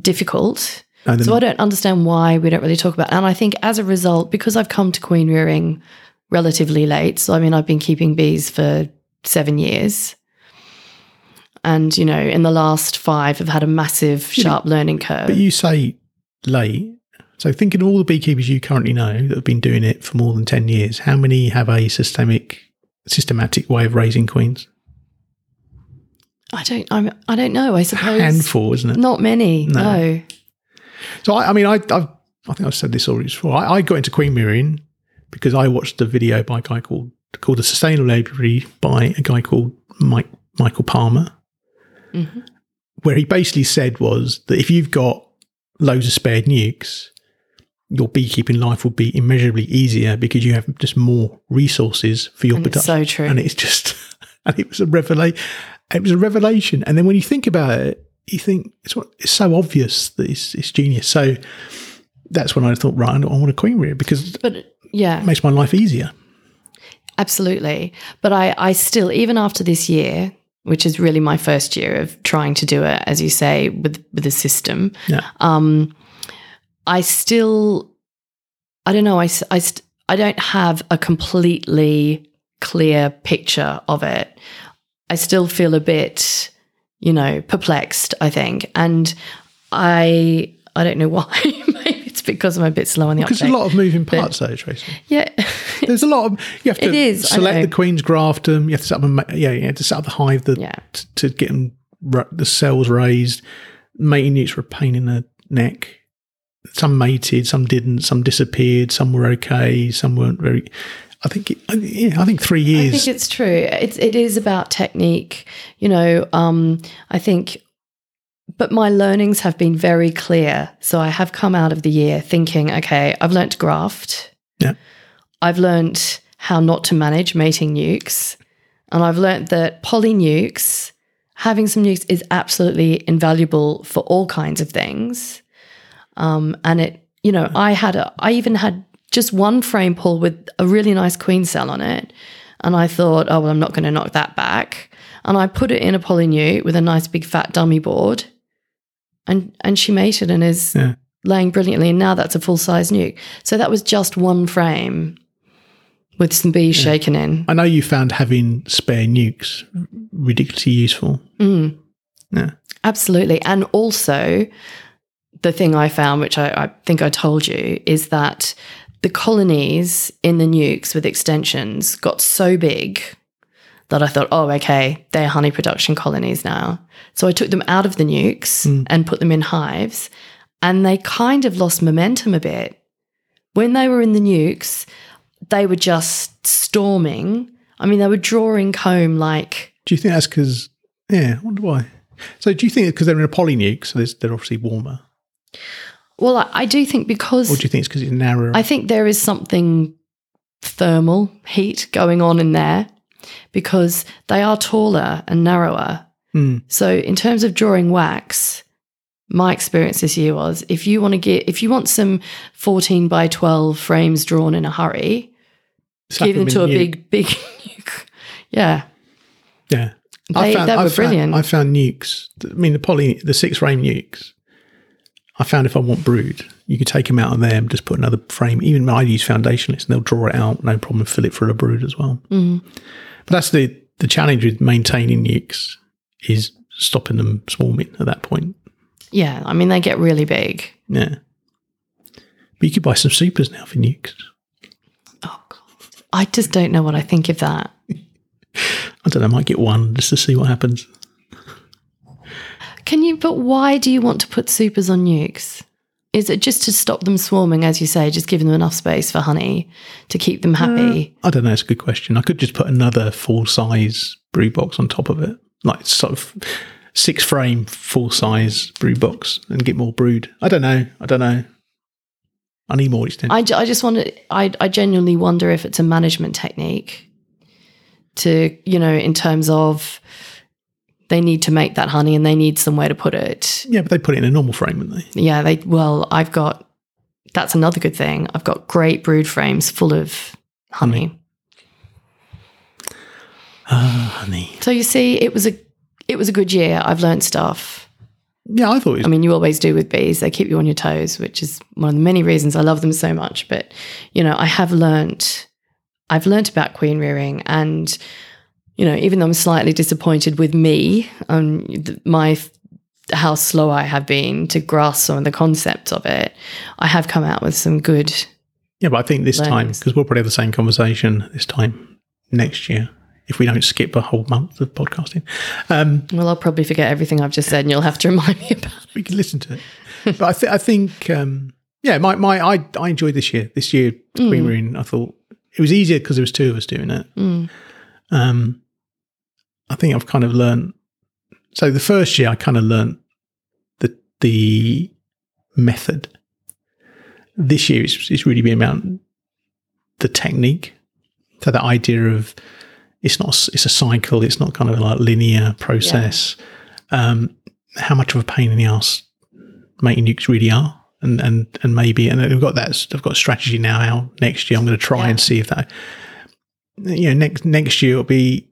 difficult. then- So I don't understand why we don't really talk about it. And I think as a result, because I've come to queen rearing relatively late, so I mean, I've been keeping bees for seven years. And, you know, in the last five, I've had a massive, sharp learning curve. But you say late. So thinking of all the beekeepers you currently know that have been doing it for more than 10 years, how many have a systemic, systematic way of raising queens? I don't, I'm, I don't know. I suppose Handful, isn't it? not many. No. No. So I, I mean, I, I've, I think I've said this already before. I, I got into queen rearing because I watched a video by a guy called called the Sustainable Apiary by a guy called Mike Michael Palmer, mm-hmm. where he basically said was that if you've got loads of spared nukes, your beekeeping life would be immeasurably easier because you have just more resources for your And production. so true. And it's just, and it was a revelation. It was a revelation. And then when you think about it, you think it's what it's so obvious that it's, it's genius. So that's when I thought, right, I want a queen rear because it But yeah, it makes my life easier. absolutely. But I, I still, even after this year, which is really my first year of trying to do it, as you say, with with a system, Yeah. um, I still, I don't know, I, I, st- I don't have a completely clear picture of it. I still feel a bit, you know, perplexed, I think. And I, I don't know why. Maybe it's because I'm a bit slow on the Because uptake. there's a lot of moving parts, though, Tracey. yeah. There's a lot of you have to is, select the queen's graftum. You have to set up a yeah, you have to set up the hive the, Yeah. t- to get them the cells raised. Mating nukes were a pain in the neck. Some mated, some didn't. Some disappeared. Some were okay. Some weren't very. I think it, yeah, I think three years. I think it's true. It's it is about technique, you know. Um, I think, but my learnings have been very clear. So I have come out of the year thinking, okay, I've learnt to graft. Yeah. I've learnt how not to manage mating nukes, and I've learnt that poly nukes, having some nukes, is absolutely invaluable for all kinds of things. Um, and it, you know, I had a, I even had just one frame pull with a really nice queen cell on it. And I thought, oh, well, I'm not going to knock that back. And I put it in a polynuke with a nice big fat dummy board. And, and she mated and is Yeah. laying brilliantly. And now that's a full size nuke. So that was just one frame with some bees shaken in. I know you found having spare nukes ridiculously useful. Mm. Yeah. Absolutely. And also, the thing I found, which I, I think I told you, is that the colonies in the nukes with extensions got so big that I thought, oh, okay, they're honey production colonies now. So I took them out of the nukes hmm. and put them in hives, and they kind of lost momentum a bit. When they were in the nukes, they were just storming. I mean, they were drawing comb like Do you think that's because? Yeah, I wonder why. So do you think because they're in a polynuke, so they're obviously warmer, Well, I, I do think because or do you think it's because it's narrower? I think there is something thermal heat going on in there because they are taller and narrower. Hmm. So, in terms of drawing wax, my experience this year was if you want to get if you want some 14 by 12 frames drawn in a hurry, Slap give them to a nuke. big big nuke. Yeah. Yeah, They- they were found, brilliant. I found nukes. I mean, the poly, the six frame nukes. I found if I want brood, you could take them out of there and just put another frame. Even I use foundationless, and they'll draw it out, no problem. Fill it for a brood as well. Mm. But that's the the challenge with maintaining nukes is stopping them swarming at that point. Yeah, I mean they get really big. Yeah, but you could buy some supers now for nukes. Oh god. I just don't know what I think of that. I don't know. I might get one just to see what happens. Can you? But why do you want to put supers on nukes? Is it just to stop them swarming, as you say, just giving them enough space for honey to keep them happy? Uh, I don't know. It's a good question. I could just put another full size brood box on top of it, like sort of six frame full size brood box, and get more brood. I don't know. I don't know. I need more extension. I, ju- I just wonder. I, I genuinely wonder if it's a management technique to, you know, in terms of they need to make that honey and they need somewhere to put it. yeah, but they put it in a normal frame, wouldn't they? Yeah, they. Well, I've got. That's another good thing. I've got great brood frames full of honey. Ah, honey. So you see, it was a it was a good year. I've learned stuff. Yeah, I thought it was. I mean, you always do with bees. They keep you on your toes, which is one of the many reasons I love them so much. But you know, I have learnt. I've learnt about queen rearing, and you know, even though I'm slightly disappointed with me and th- my how slow I have been to grasp some of the concepts of it, I have come out with some good. yeah, but I think this time because we'll probably have the same conversation this time next year if we don't skip a whole month of podcasting. Um, Well, I'll probably forget everything I've just said, and you'll have to remind me about it. we can listen to it. but I, th- I think, um, yeah, my, my I, I enjoyed this year. This year, Queen Rearing, I thought it was easier because there was two of us doing it. Mm. Um, I think I've kind of learned. So the first year, I kind of learned the the method. This year, it's, it's really been about the technique. So the idea of it's not it's a cycle. It's not kind of like linear process. Um, how much of a pain in the ass mating nukes really are, and and and maybe and I've got that. I've got a strategy now. How next year I'm going to try Yeah. and see if that. You know, next next year it'll be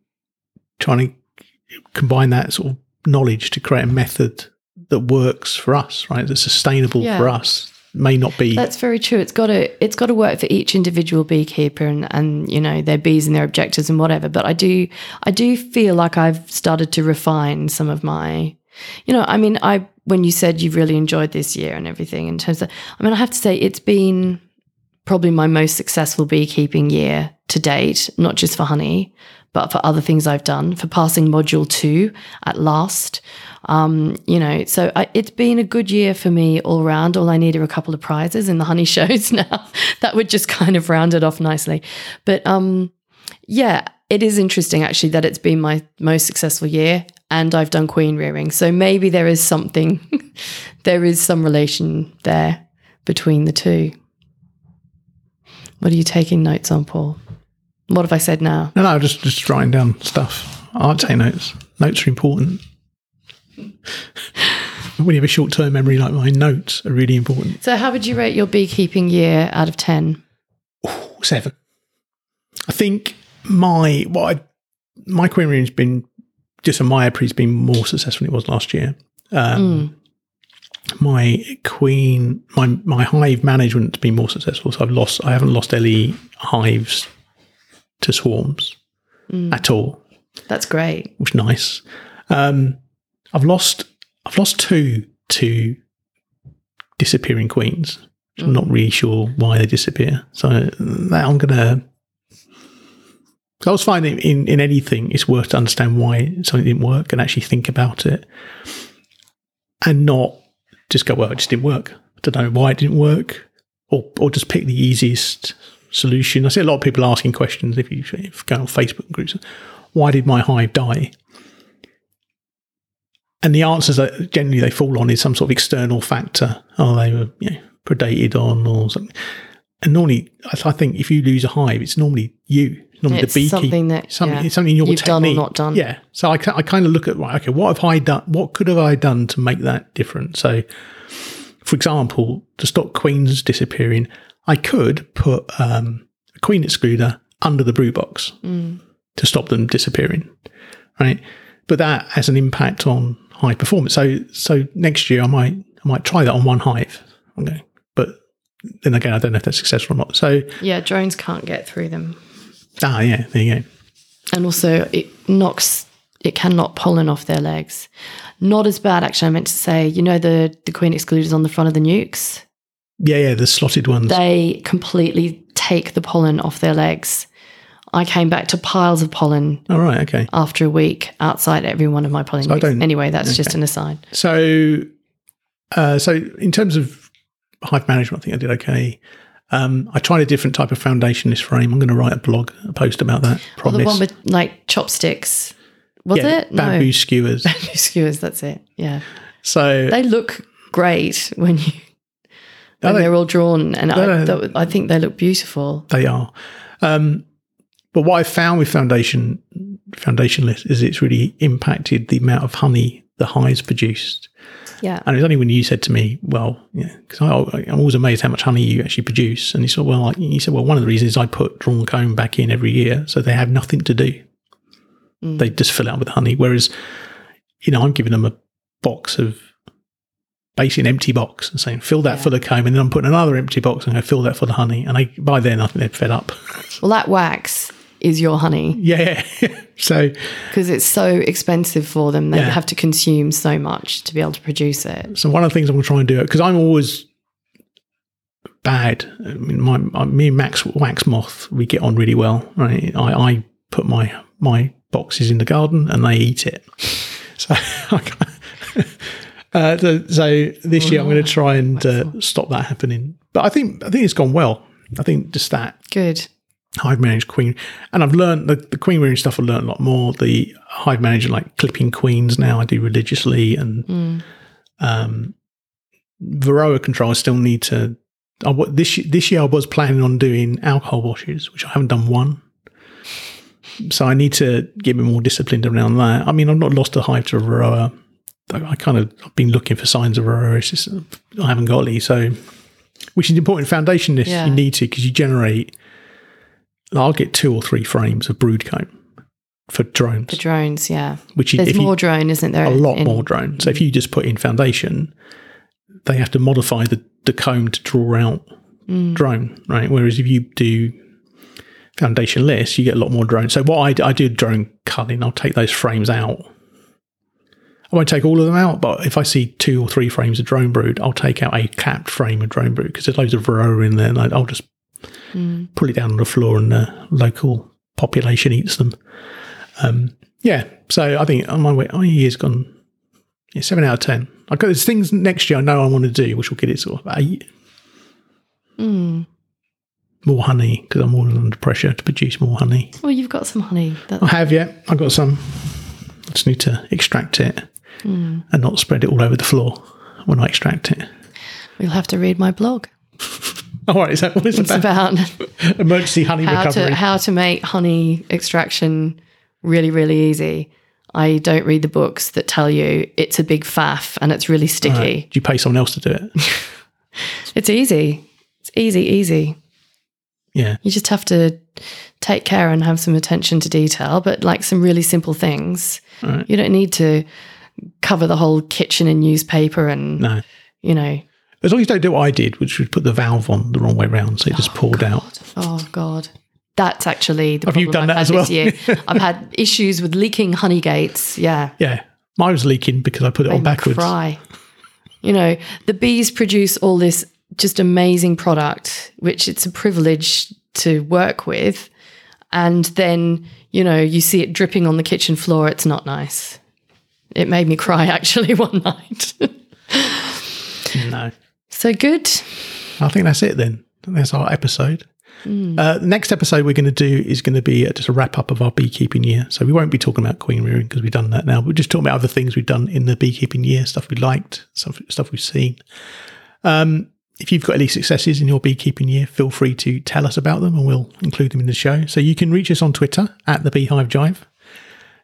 trying to combine that sort of knowledge to create a method that works for us, right? That's sustainable Yeah. for us. May not be. That's very true. It's got to it's got to work for each individual beekeeper and and you know their bees and their objectives and whatever. But I do I do feel like I've started to refine some of my, you know, I mean, I when you said you've really enjoyed this year and everything in terms of, I mean, I have to say it's been probably my most successful beekeeping year to date, not just for honey, but for other things I've done, for passing module two at last. Um, you know, so I, it's been a good year for me all round. All I need are a couple of prizes in the honey shows now. that would just kind of round it off nicely. But um, yeah, it is interesting actually that it's been my most successful year and I've done queen rearing. So maybe there is something, there is some relation there between the two. What are you taking notes on, Paul? What have I said now? no, no, just just writing down stuff. I like take notes. Notes are important. when you have a short term memory like mine, notes are really important. So, how would you rate your beekeeping year out of 10? seven. I think my what I, my queen rearing's been just on my apiary's been more successful than it was last year. Um, My queen, my my hive management's been more successful. So I've lost, I haven't lost any hives to swarms mm. at all, That's great. which is nice. Um, I've lost, I've lost two to disappearing queens. I'm mm. not really sure why they disappear. So uh, that I'm gonna. I was finding in, in anything, it's worth to understand why something didn't work and actually think about it, and not just go, "Well, it just didn't work." I don't know why it didn't work, or or just pick the easiest solution. I see a lot of people asking questions if you, if you go on Facebook groups. Why did my hive die? And the answers that generally they fall on is some sort of external factor. Oh, they were you know, predated on or something. And normally, I I think if you lose a hive, it's normally you, normally It's the beekeeper. something that, something, yeah, it's something in your you've done or not done. Yeah. So I, I kind of look at right. Okay, what have I done? What could have I done to make that different? So, for example, to stop queens disappearing, I could put um, a queen excluder under the brood box Mm. to stop them disappearing, right? But that has an impact on high performance. So, so next year I might I might try that on one hive. Okay, but then again, I don't know if that's successful or not. So, Yeah, drones can't get through them. ah, yeah, there you go. And also, it knocks, it can knock pollen off their legs. Not as bad, actually. I meant to say, you know, the, the queen excluders on the front of the nukes? Yeah, yeah, the slotted ones. They completely take the pollen off their legs. I came back to piles of pollen All right, okay. after a week outside every one of my pollen I don't- Anyway, that's just an aside. So, uh, so in terms of hive management, I think I did okay. Um, I tried a different type of foundation this frame. I'm going to write a blog, a post about that. Or the one with like chopsticks. Was yeah, it? bamboo No. skewers. Bamboo skewers, that's it. Yeah. So They look great when you Are when they? they're all drawn, and I, No. I think they look beautiful. They are. Um, but what I found with foundation foundationless is it's really impacted the amount of honey the hives produced. Yeah. And it was only when you said to me, "Well, yeah," because I'm always amazed how much honey you actually produce. And he said, "Well, you said, well, one of the reasons is I put drawn comb back in every year, so they have nothing to do. Mm. They just fill it up with honey. Whereas, you know, I'm giving them a box of." Basically, an empty box and saying, fill that Yeah. full of comb, and then I'm putting another empty box and I fill that full of honey. And I, by then, I think they're fed up. Well, that wax is your honey Yeah. so because it's so expensive for them. They Yeah. have to consume so much to be able to produce it. so one of the things I'm going to try and do because I'm always bad. I mean, my, my me and Max Wax Moth we get on really well. Right. I, I put my my boxes in the garden and they eat it. So Uh, so, this year I'm going to try and uh, stop that happening. But I think I think it's gone well. I think just that Good. hive managed queen, and I've learned the, the queen rearing stuff. I've learned a lot more. The hive manager like clipping queens now I do religiously, and um, Varroa control. I still need to. I, this this year I was planning on doing alcohol washes, which I haven't done one. So I need to get me more disciplined around that. I mean, I've not lost a hive to a Varroa. I I kind of I've been looking for signs of Varroa. I haven't got any. So, which is important. Foundationless Yeah. you need to because you generate. I'll get two or three frames of brood comb for drones, The drones, yeah. which There's if you, more drone, isn't there? a lot in- more drone. So if mm. you just put in foundation, they have to modify the, the comb to draw out mm. drone, right? Whereas if you do foundationless, you get a lot more drone. So what I, I do drone culling, I'll take those frames out. I won't take all of them out, but if I see two or three frames of drone brood, I'll take out a capped frame of drone brood because there's loads of varroa in there, and I'll just pull it down on the floor, and the local population eats them. Um, yeah, so I think on my way, my year's gone yeah, seven out of ten. I got there's things next year I know I want to do, which will get it sort of eight. Mm. More honey because I'm all under pressure to produce more honey. Well, you've got some honey. That, I have yet. I've got some. I just need to extract it and not spread it all over the floor when I extract it. you'll have to read my blog. All right, is that what it's It's about? about Emergency honey how recovery. to how to make honey extraction really really easy. I don't read the books that tell you it's a big faff and it's really sticky. Do you pay someone else to do it? It's easy. It's easy, easy. yeah. You just have to take care and have some attention to detail, but like some really simple things. Right. You don't need to cover the whole kitchen in newspaper and No. you know. As long as you don't do what I did, which was put the valve on the wrong way round, so it just oh, poured out. Oh God. That's actually the Have you done I've that had as this year. I've had issues with leaking honey gates. Yeah. Yeah. Mine was leaking because I put it on Made me backwards. Cry. You know, the bees produce all this just amazing product, which it's a privilege to work with. And then, you know, you see it dripping on the kitchen floor. It's not nice. It made me cry actually one night. No. so good. I think that's it then. That's our episode. Uh, the next episode we're going to do is going to be uh, just a wrap up of our beekeeping year. So we won't be talking about queen rearing because we've done that now. We're just talking about other things we've done in the beekeeping year, stuff we liked, stuff, stuff we've seen. Um, if you've got any successes in your beekeeping year, feel free to tell us about them and we'll include them in the show. So you can reach us on Twitter at the Beehive Jive.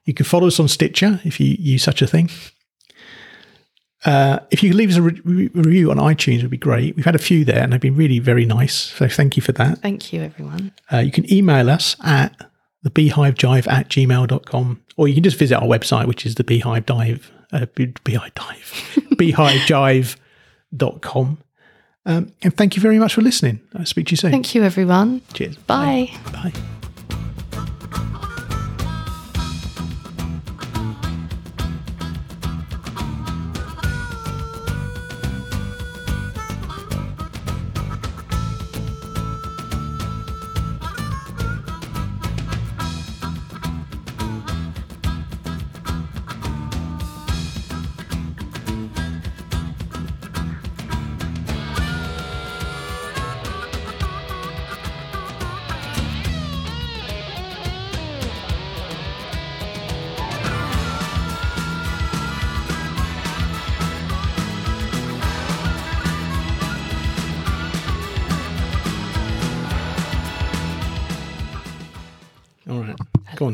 You can follow us on Stitcher if you use such a thing. Uh, if you could leave us a re- re- review on iTunes, it would be great. We've had a few there and they've been really very nice. So thank you for that. Thank you, everyone. Uh, you can email us at the beehivejive at gmail.com or you can just visit our website, which is the beehive dive, uh, beehive dive, beehivejive.com. Um, and thank you very much for listening. I'll speak to you soon. Thank you, everyone. Cheers. Bye. Bye. All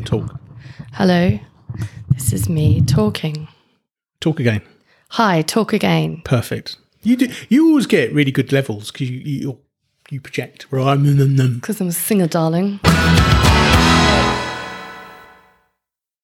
talk. Hello. This is me talking. Talk again. Hi, talk again. Perfect. You do. You always get really good levels because you, you you project. Right. Because I'm a singer, darling.